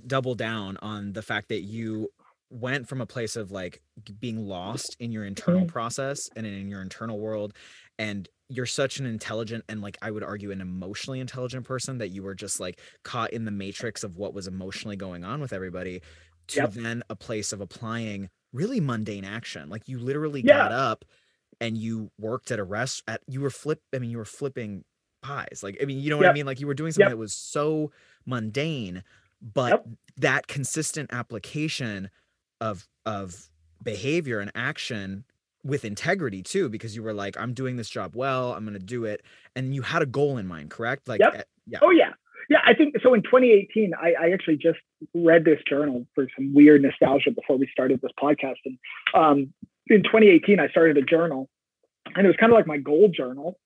double down on the fact that you went from a place of like being lost in your internal mm-hmm. process and in your internal world and you're such an intelligent and like I would argue an emotionally intelligent person that you were just like caught in the matrix of what was emotionally going on with everybody to yep. then a place of applying really mundane action. Like you literally yeah. got up and you worked at a rest at you were flip I mean you were flipping pies. Like I mean you know what I mean like you were doing something yep. that was so mundane but yep. that consistent application of of behavior and action with integrity too because you were like i'm doing this job well i'm going to do it and you had a goal in mind correct? Like
yep. Eh, yeah. Oh yeah. Yeah i think so in 2018 I, I actually just read this journal for some weird nostalgia before we started this podcast and um, in 2018 i started a journal and it was kind of like my goal journal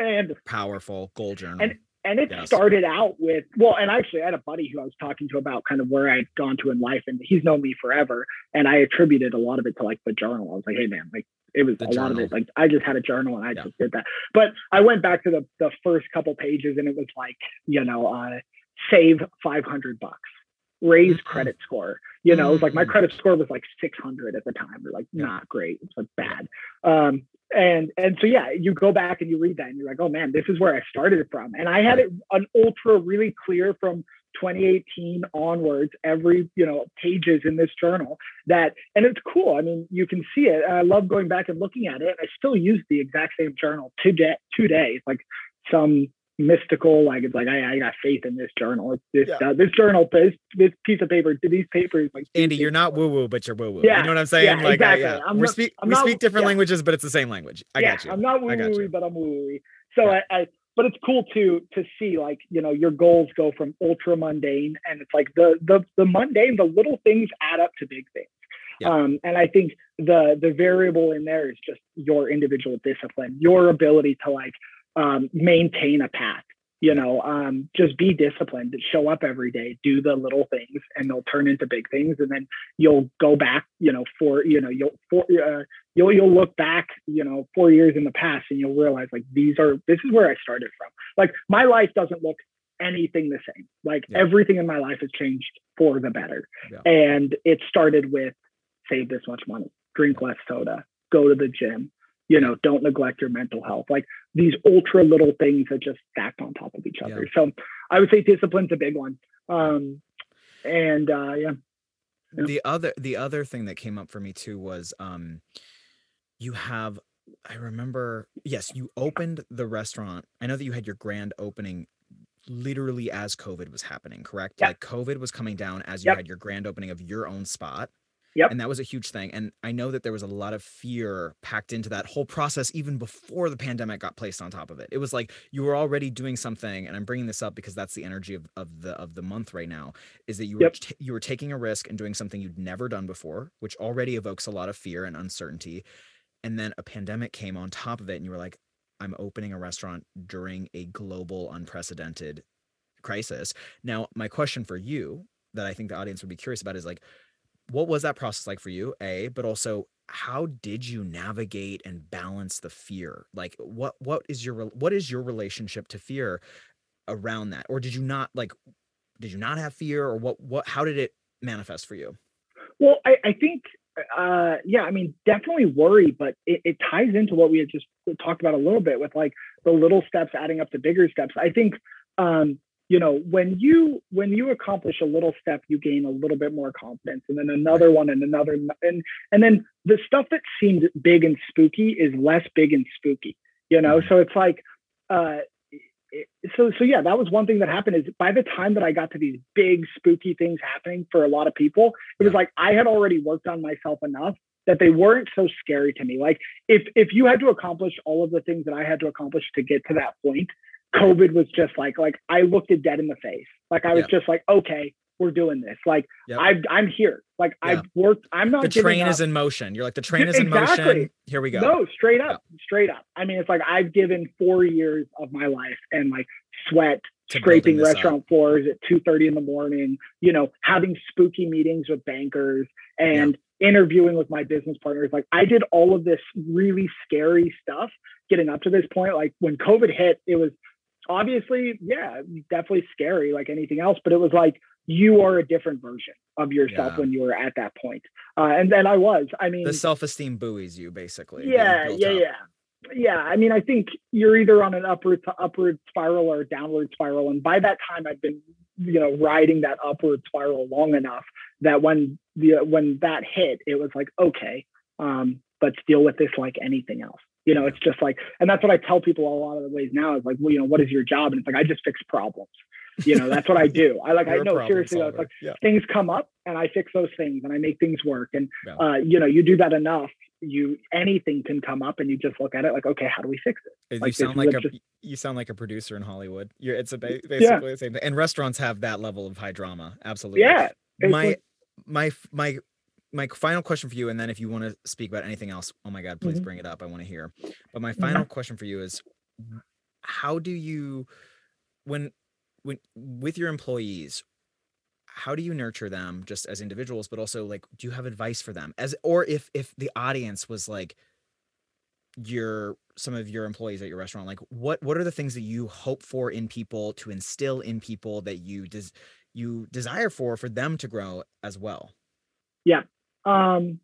and
powerful goal journal.
and and it yes. started out with well and actually i had a buddy who i was talking to about kind of where i'd gone to in life and he's known me forever and i attributed a lot of it to like the journal i was like hey man like it was the a journal. lot of it like i just had a journal and i yeah. just did that but i went back to the, the first couple pages and it was like you know uh, save 500 bucks raise mm-hmm. credit score you know it was like my mm-hmm. credit score was like 600 at the time or like not great it's like bad. Um and and so yeah you go back and you read that and you're like oh man this is where i started from. And i had it an ultra really clear from 2018 onwards every you know pages in this journal that and it's cool i mean you can see it i love going back and looking at it i still use the exact same journal today today like some mystical like it's like I, I got faith in this journal. It's this yeah. uh, this journal this this piece of paper these papers like
Andy you're not woo woo but you're woo woo yeah, you know what I'm saying?
yeah, like exactly.
I, yeah. we speak we speak different languages but it's the same language. I got you.
I'm not woo woo but I'm woo woo so I, I but it's cool to to see like you know your goals go from ultra mundane and it's like the the the mundane the little things add up to big things. Yeah. um, and i think the the variable in there is just your individual discipline your ability to like um, maintain a path you know um, just be disciplined show up every day do the little things and they'll turn into big things and then you'll go back you know for you know you'll for uh, you'll you'll look back you know four years in the past and you'll realize like these are this is where i started from like my life doesn't look anything the same like yeah. everything in my life has changed for the better yeah. and it started with save this much money drink less soda go to the gym you know don't neglect your mental health like these ultra little things that just stacked on top of each other yeah. so i would say discipline's a big one um and uh yeah.
yeah the other the other thing that came up for me too was um you have i remember yes you opened the restaurant i know that you had your grand opening literally as covid was happening correct
yep.
like covid was coming down as you yep. had your grand opening of your own spot
Yep.
And that was a huge thing. And I know that there was a lot of fear packed into that whole process even before the pandemic got placed on top of it. It was like you were already doing something, and I'm bringing this up because that's the energy of, of the of the month right now. Is that you were t- you were taking a risk and doing something you'd never done before, which already evokes a lot of fear and uncertainty. And then a pandemic came on top of it, and you were like, "I'm opening a restaurant during a global, unprecedented crisis." Now, my question for you that I think the audience would be curious about is like what was that process like for you a but also how did you navigate and balance the fear? Like what what is your what is your relationship to fear around that? Or did you not like did you not have fear or what what how did it manifest for you?
Well i, I think uh yeah i mean definitely worry but it, it ties into what we had just talked about a little bit with like the little steps adding up to bigger steps. I think um you know when you when you accomplish a little step you gain a little bit more confidence and then another one and another and and then the stuff that seemed big and spooky is less big and spooky you know? Mm-hmm. so it's like uh so so yeah that was one thing that happened is by the time that i got to these big spooky things happening for a lot of people it was like i had already worked on myself enough that they weren't so scary to me. Like if if you had to accomplish all of the things that i had to accomplish to get to that point COVID was just like like I looked it dead in the face. Like I was just like, okay, we're doing this. Like yep. I I'm here. Like yeah. I've worked. I'm not.
The train is in motion. You're like the train is exactly. in motion. Here we go.
No, straight up, straight up. I mean, it's like I've given four years of my life and like sweat, scraping restaurant up. floors at two thirty in the morning. You know, having spooky meetings with bankers and. interviewing with my business partners like i did all of this really scary stuff getting up to this point like when covid hit it was obviously, yeah, definitely scary like anything else, but it was like you are a different version of yourself yeah. when you were at that point. Uh, and then I was. I mean,
the self esteem buoys you basically.
Yeah, yeah, up. yeah. Yeah, I mean, I think you're either on an upward to upward spiral or downward spiral, and by that time, I've been, you know, riding that upward spiral long enough that when the when that hit, it was like, okay, um, let's deal with this like anything else. You know, it's just like, and that's what I tell people a lot of the ways now is like, well, you know, what is your job? And it's like, I just fix problems. You know, that's what I do. I like, I know seriously, it's like yeah. things come up and I fix those things and I make things work. And, yeah. uh, you know, you do that enough, you, anything can come up and you just look at it like, okay, how do we fix it?
Like, you sound like a, just... you sound like a producer in Hollywood. You're, it's a ba- basically yeah. the same thing. And restaurants have that level of high drama. Absolutely.
Yeah.
My, my, my my final question for you, and then if you want to speak about anything else, oh my God, please mm-hmm. bring it up. I want to hear. But my final mm-hmm. question for you is, how do you, when, when with your employees, how do you nurture them just as individuals, but also like, do you have advice for them as, or if if the audience was like your some of your employees at your restaurant, like what what are the things that you hope for in people to instill in people that you des- you desire for for them to grow as well?
Yeah, um,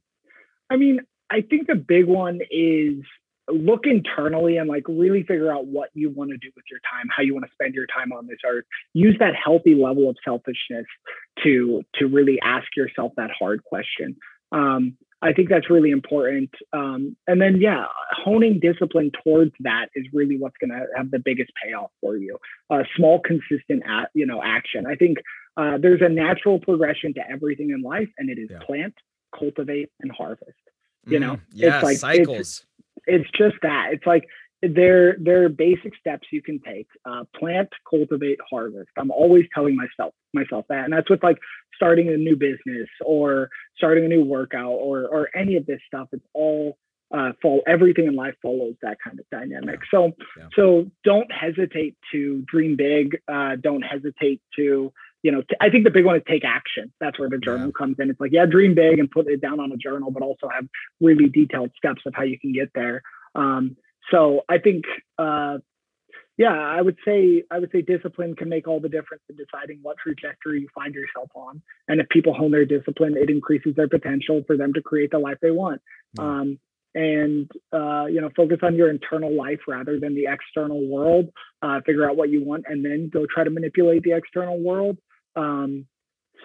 I mean, I think the big one is look internally and like really figure out what you want to do with your time how you want to spend your time on this earth use that healthy level of selfishness to to really ask yourself that hard question. Um, i think that's really important. Um, and then yeah honing discipline towards that is really what's going to have the biggest payoff for you. Uh, small consistent at, you know action. I think uh, there's a natural progression to everything in life and it is yeah. plant cultivate and harvest you know?
Mm, yeah, it's like cycles.
it's, it's, just that. It's like there there are basic steps you can take. Uh, plant cultivate harvest. I'm always telling myself myself that. And that's with like starting a new business or starting a new workout or or any of this stuff. It's all uh, fall everything in life follows that kind of dynamic. So yeah. so don't hesitate to dream big. Uh, don't hesitate to you know, I think the big one is take action. That's where the journal yeah. comes in. It's like, yeah, dream big and put it down on a journal, but also have really detailed steps of how you can get there. Um, so I think, uh, yeah, I would say I would say discipline can make all the difference in deciding what trajectory you find yourself on. And if people hone their discipline, it increases their potential for them to create the life they want. Yeah. Um, and uh, you know focus on your internal life rather than the external world uh, figure out what you want and then go try to manipulate the external world um,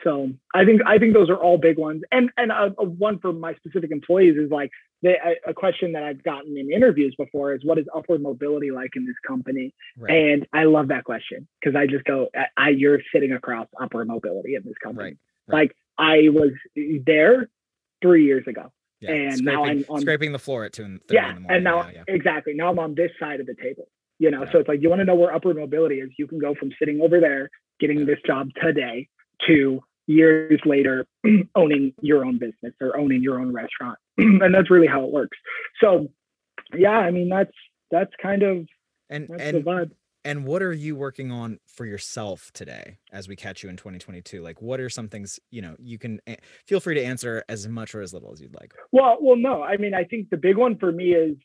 so I think I think those are all big ones. And and a, a one for my specific employees is like they, a, a, question that I've gotten in interviews before is what is upward mobility like in this company? Right. And I love that question because I just go, I, I, you're sitting across upward mobility in this company. Right. Right. Like I was there three years ago. Yeah. And scraping, now I'm on,
scraping the floor at two.
and Yeah, and now yeah, yeah. exactly now I'm on this side of the table. You know, so it's like you want to know where upward mobility is. You can go from sitting over there getting this job today to years later owning your own business or owning your own restaurant. And that's really how it works. So yeah i mean that's that's kind of
and and and what are you working on for yourself today as we catch you in 2022 like what are some things you know you can eh, feel free to answer as much or as little as you'd like.
Well well no i mean i think the big one for me is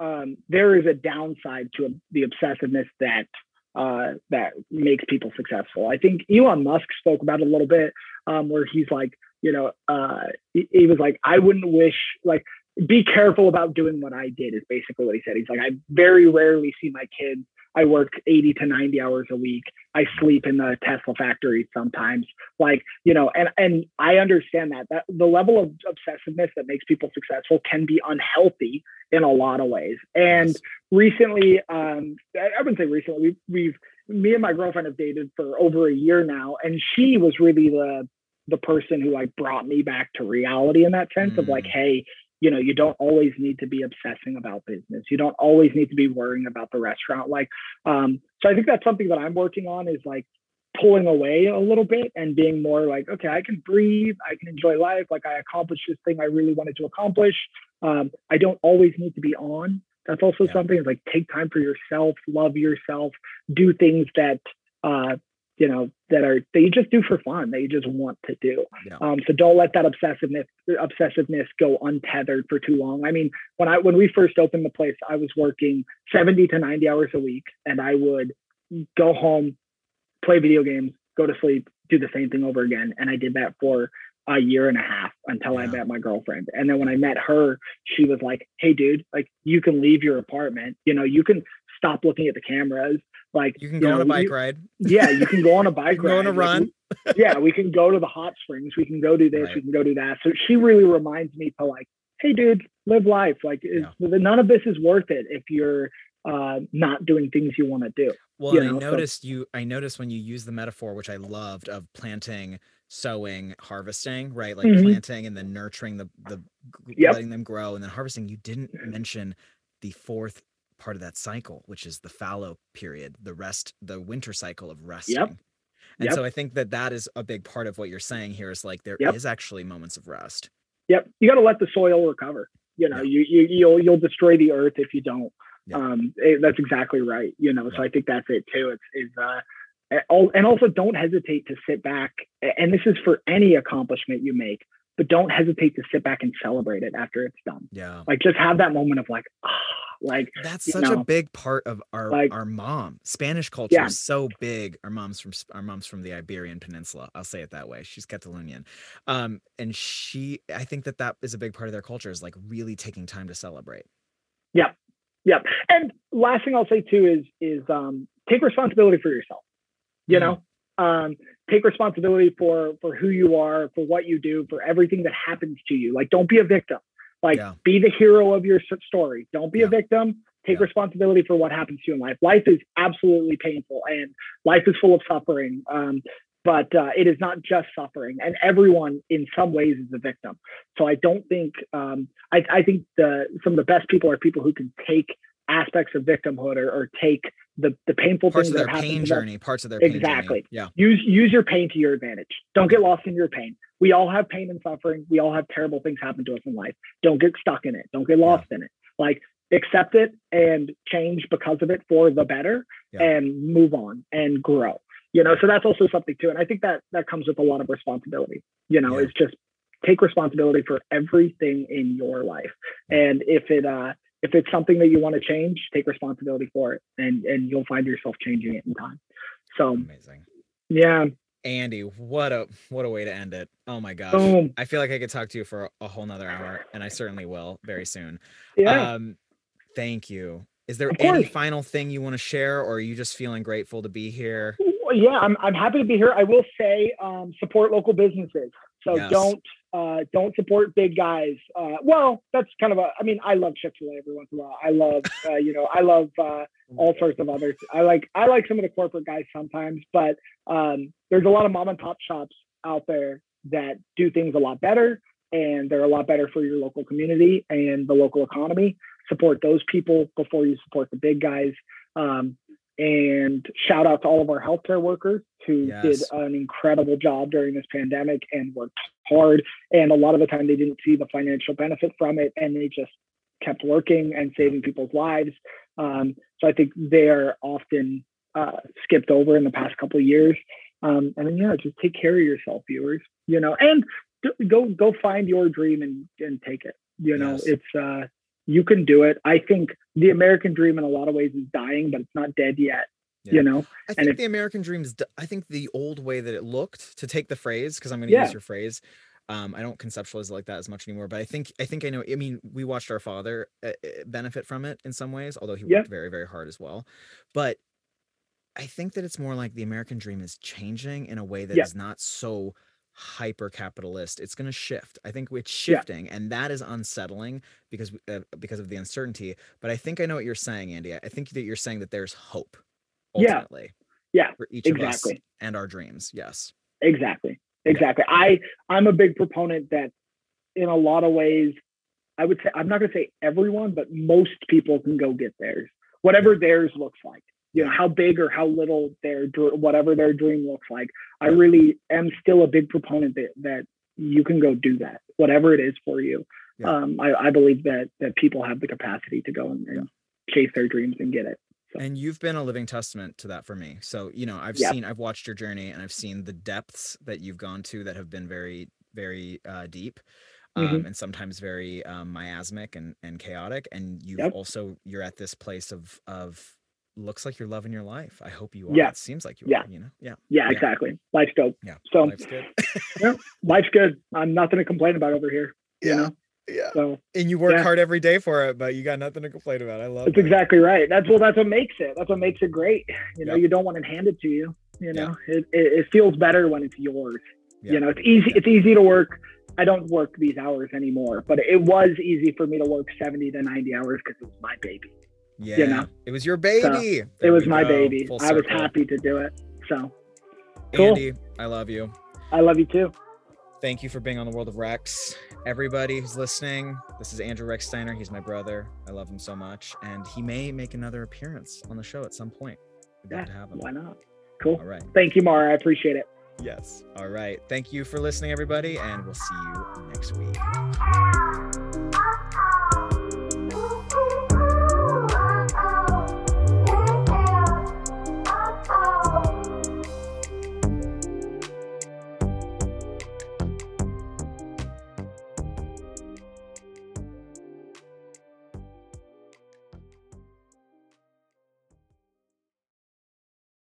um, there is a downside to the obsessiveness that uh, that makes people successful. I think Elon Musk spoke about it a little bit, um, where he's like, you know, uh, he, he, was like, I wouldn't wish like be careful about doing what I did is basically what he said. He's like, I very rarely see my kids. I work 80 to 90 hours a week. I sleep in the Tesla factory sometimes. Like, you know, and and I understand that that the level of obsessiveness that makes people successful can be unhealthy in a lot of ways. And recently, um, I wouldn't say recently, we've, we've me and my girlfriend have dated for over a year now, and she was really the the person who like brought me back to reality in that sense mm. of like, mm. hey, you know, you don't always need to be obsessing about business. You don't always need to be worrying about the restaurant. Like, um, so I think that's something that I'm working on is like pulling away a little bit and being more like, okay, I can breathe, I can enjoy life. Like I accomplished this thing I really wanted to accomplish. Um, I don't always need to be on. That's also yeah. something like take time for yourself, love yourself, do things that uh, you know that are that you just do for fun that you just want to do yeah. um, so don't let that obsessiveness obsessiveness go untethered for too long i mean when i when we first opened the place i was working 70 to 90 hours a week and i would go home play video games go to sleep do the same thing over again and i did that for a year and a half until yeah. I met my girlfriend. And then when I met her, she was like, Hey dude, like you can leave your apartment. You know, you can stop looking at the cameras. Like
you can you go know, on a bike you, ride.
Yeah, you can go on a bike ride.
Go on a run.
Like, yeah, we can go to the hot springs. We can go do this. Right. We can go do that. So she really reminds me to like, hey, dude, live life. Like, yeah. none of this is worth it if you're uh, not doing things you want to do.
Well, you know? I noticed so, you. I noticed when you use the metaphor, which I loved, of planting, sowing, harvesting. Right, like mm-hmm. planting and then nurturing the the yep. letting them grow and then harvesting. You didn't mention the fourth part of that cycle, which is the fallow period, the rest, the winter cycle of resting. Yep. And yep. so I think that that is a big part of what you're saying here is like there yep. is actually moments of rest.
Yep. You got to let the soil recover. You know, you, you you'll you'll destroy the earth if you don't. Um, it, that's exactly right. You know, so I think that's it too. It's is uh, and also don't hesitate to sit back. And this is for any accomplishment you make, but don't hesitate to sit back and celebrate it after it's done.
Yeah.
Like just have that moment of like, ah, like
that's such know, a big part of our like, our mom. Spanish culture yeah. is so big. Our mom's from our mom's from the Iberian Peninsula. I'll say it that way. She's Catalonian, um, and she. I think that that is a big part of their culture is like really taking time to celebrate.
Yeah, yeah. And last thing I'll say too is is um, take responsibility for yourself. You mm. know, um, take responsibility for for who you are, for what you do, for everything that happens to you. Like, don't be a victim. Like, yeah. be the hero of your story. Don't be yeah. a victim. Take yeah. responsibility for what happens to you in life. Life is absolutely painful and life is full of suffering. Um, but uh, it is not just suffering, and everyone in some ways is a victim. So I don't think um, I, I, think the some of the best people are people who can take aspects of victimhood or, or take the the painful
parts
things
of their pain journey, parts of their
exactly.
Yeah.
Use use your pain to your advantage. Don't get lost in your pain. We all have pain and suffering. We all have terrible things happen to us in life. Don't get stuck in it. Don't get lost yeah. in it. Like accept it and change because of it for the better yeah. and move on and grow. You know, so that's also something too. And I think that that comes with a lot of responsibility. You know, yeah. it's just take responsibility for everything in your life. And if it uh if it's something that you want to change, take responsibility for it, and and you'll find yourself changing it in time. So
amazing.
Yeah.
Andy, what a what a way to end it. Oh my gosh. Boom. I feel like I could talk to you for a, whole nother hour, and I certainly will very soon.
Yeah.
Um, thank you. Is there any final thing you want to share, or are you just feeling grateful to be here?
Yeah, I'm I'm happy to be here. I will say um, support local businesses. So yes. don't uh, don't support big guys. Uh, well, that's kind of a. I mean, I love Chick Fil A every once in a while. I love, uh, you know, I love uh, all sorts of others. I like I like some of the corporate guys sometimes, but um, there's a lot of mom and pop shops out there that do things a lot better, and they're a lot better for your local community and the local economy. Support those people before you support the big guys. Um, and shout out to all of our healthcare workers who yes. did an incredible job during this pandemic and worked hard. And a lot of the time, they didn't see the financial benefit from it, and they just kept working and saving people's lives. Um, so I think they're often uh, skipped over in the past couple of years. Um, and then yeah, just take care of yourself, viewers. You know, and go go find your dream and and take it. You know, yes. it's uh, you can do it. I think the American dream in a lot of ways is dying, but it's not dead yet. Yeah. You know,
I think and the American dream is. I think the old way that it looked to take the phrase because I'm going to yeah. use your phrase. Um, I don't conceptualize it like that as much anymore, but I think I think I know. I mean, we watched our father uh, uh, benefit from it in some ways, although he worked
Yeah.
very very hard as well. But I think that it's more like the American dream is changing in a way that is
Yeah.
not so hyper capitalist. It's going to shift. I think it's
Yeah.
shifting, and that is unsettling because uh, because of the uncertainty. But I think I know what you're saying, Andy. I think that you're saying that there's hope
Yeah.
ultimately
Yeah,
for each of us and our dreams. Yes.
Exactly. Exactly. I I'm a big proponent that in a lot of ways, I would say I'm not going to say everyone, but most people can go get theirs, whatever theirs looks like. You know how big or how little their whatever their dream looks like. I really am still a big proponent that that you can go do that, whatever it is for you.
Yeah.
Um, I, I believe that that people have the capacity to go and, and chase their dreams and get it. So.
And you've been a living testament to that for me. So, you know, I've
Yeah.
seen, I've watched your journey and I've seen the depths that you've gone to that have been very, very uh, deep um,
Mhm.
and sometimes very um, miasmic and, and chaotic. And you've
Yep.
also, you're at this place of, of, looks like you're loving your life. I hope you are.
Yeah.
It seems like you
Yeah.
are, you know? Yeah.
Yeah,
Yeah.
exactly. Life's dope.
Yeah.
So
Life's good.
yeah, life's good. I'm nothing to complain about over here. You
Yeah.
know,
yeah.
so
And you work
Yeah.
hard every day for it, but you got nothing to complain about. I love
that's
that.
exactly right. That's well, that's what makes it. That's what mm-hmm. makes it great. You know,
Yep.
you don't want it handed to you. You
Yeah.
know, it, it, it feels better when it's yours.
Yeah.
You know, it's easy.
Yeah.
It's easy to work. I don't work these hours anymore, but it was easy for me to work 70 to 90 hours because it was my baby.
Yeah.
know?
It was your baby.
it was my
go.
baby.
Full
I was happy to do it. So Cool.
Andy, I love you.
I love you too.
Thank you for being on the World of Rex. Everybody who's listening, this is Andrew Rex Steiner. He's my brother. I love him so much. And he may make another appearance on the show at some point. We'd
Yeah,
to have him.
why not? Cool.
All right.
Thank you, Mara. I appreciate it.
Yes. All right. Thank you for listening, everybody. And we'll see you next week.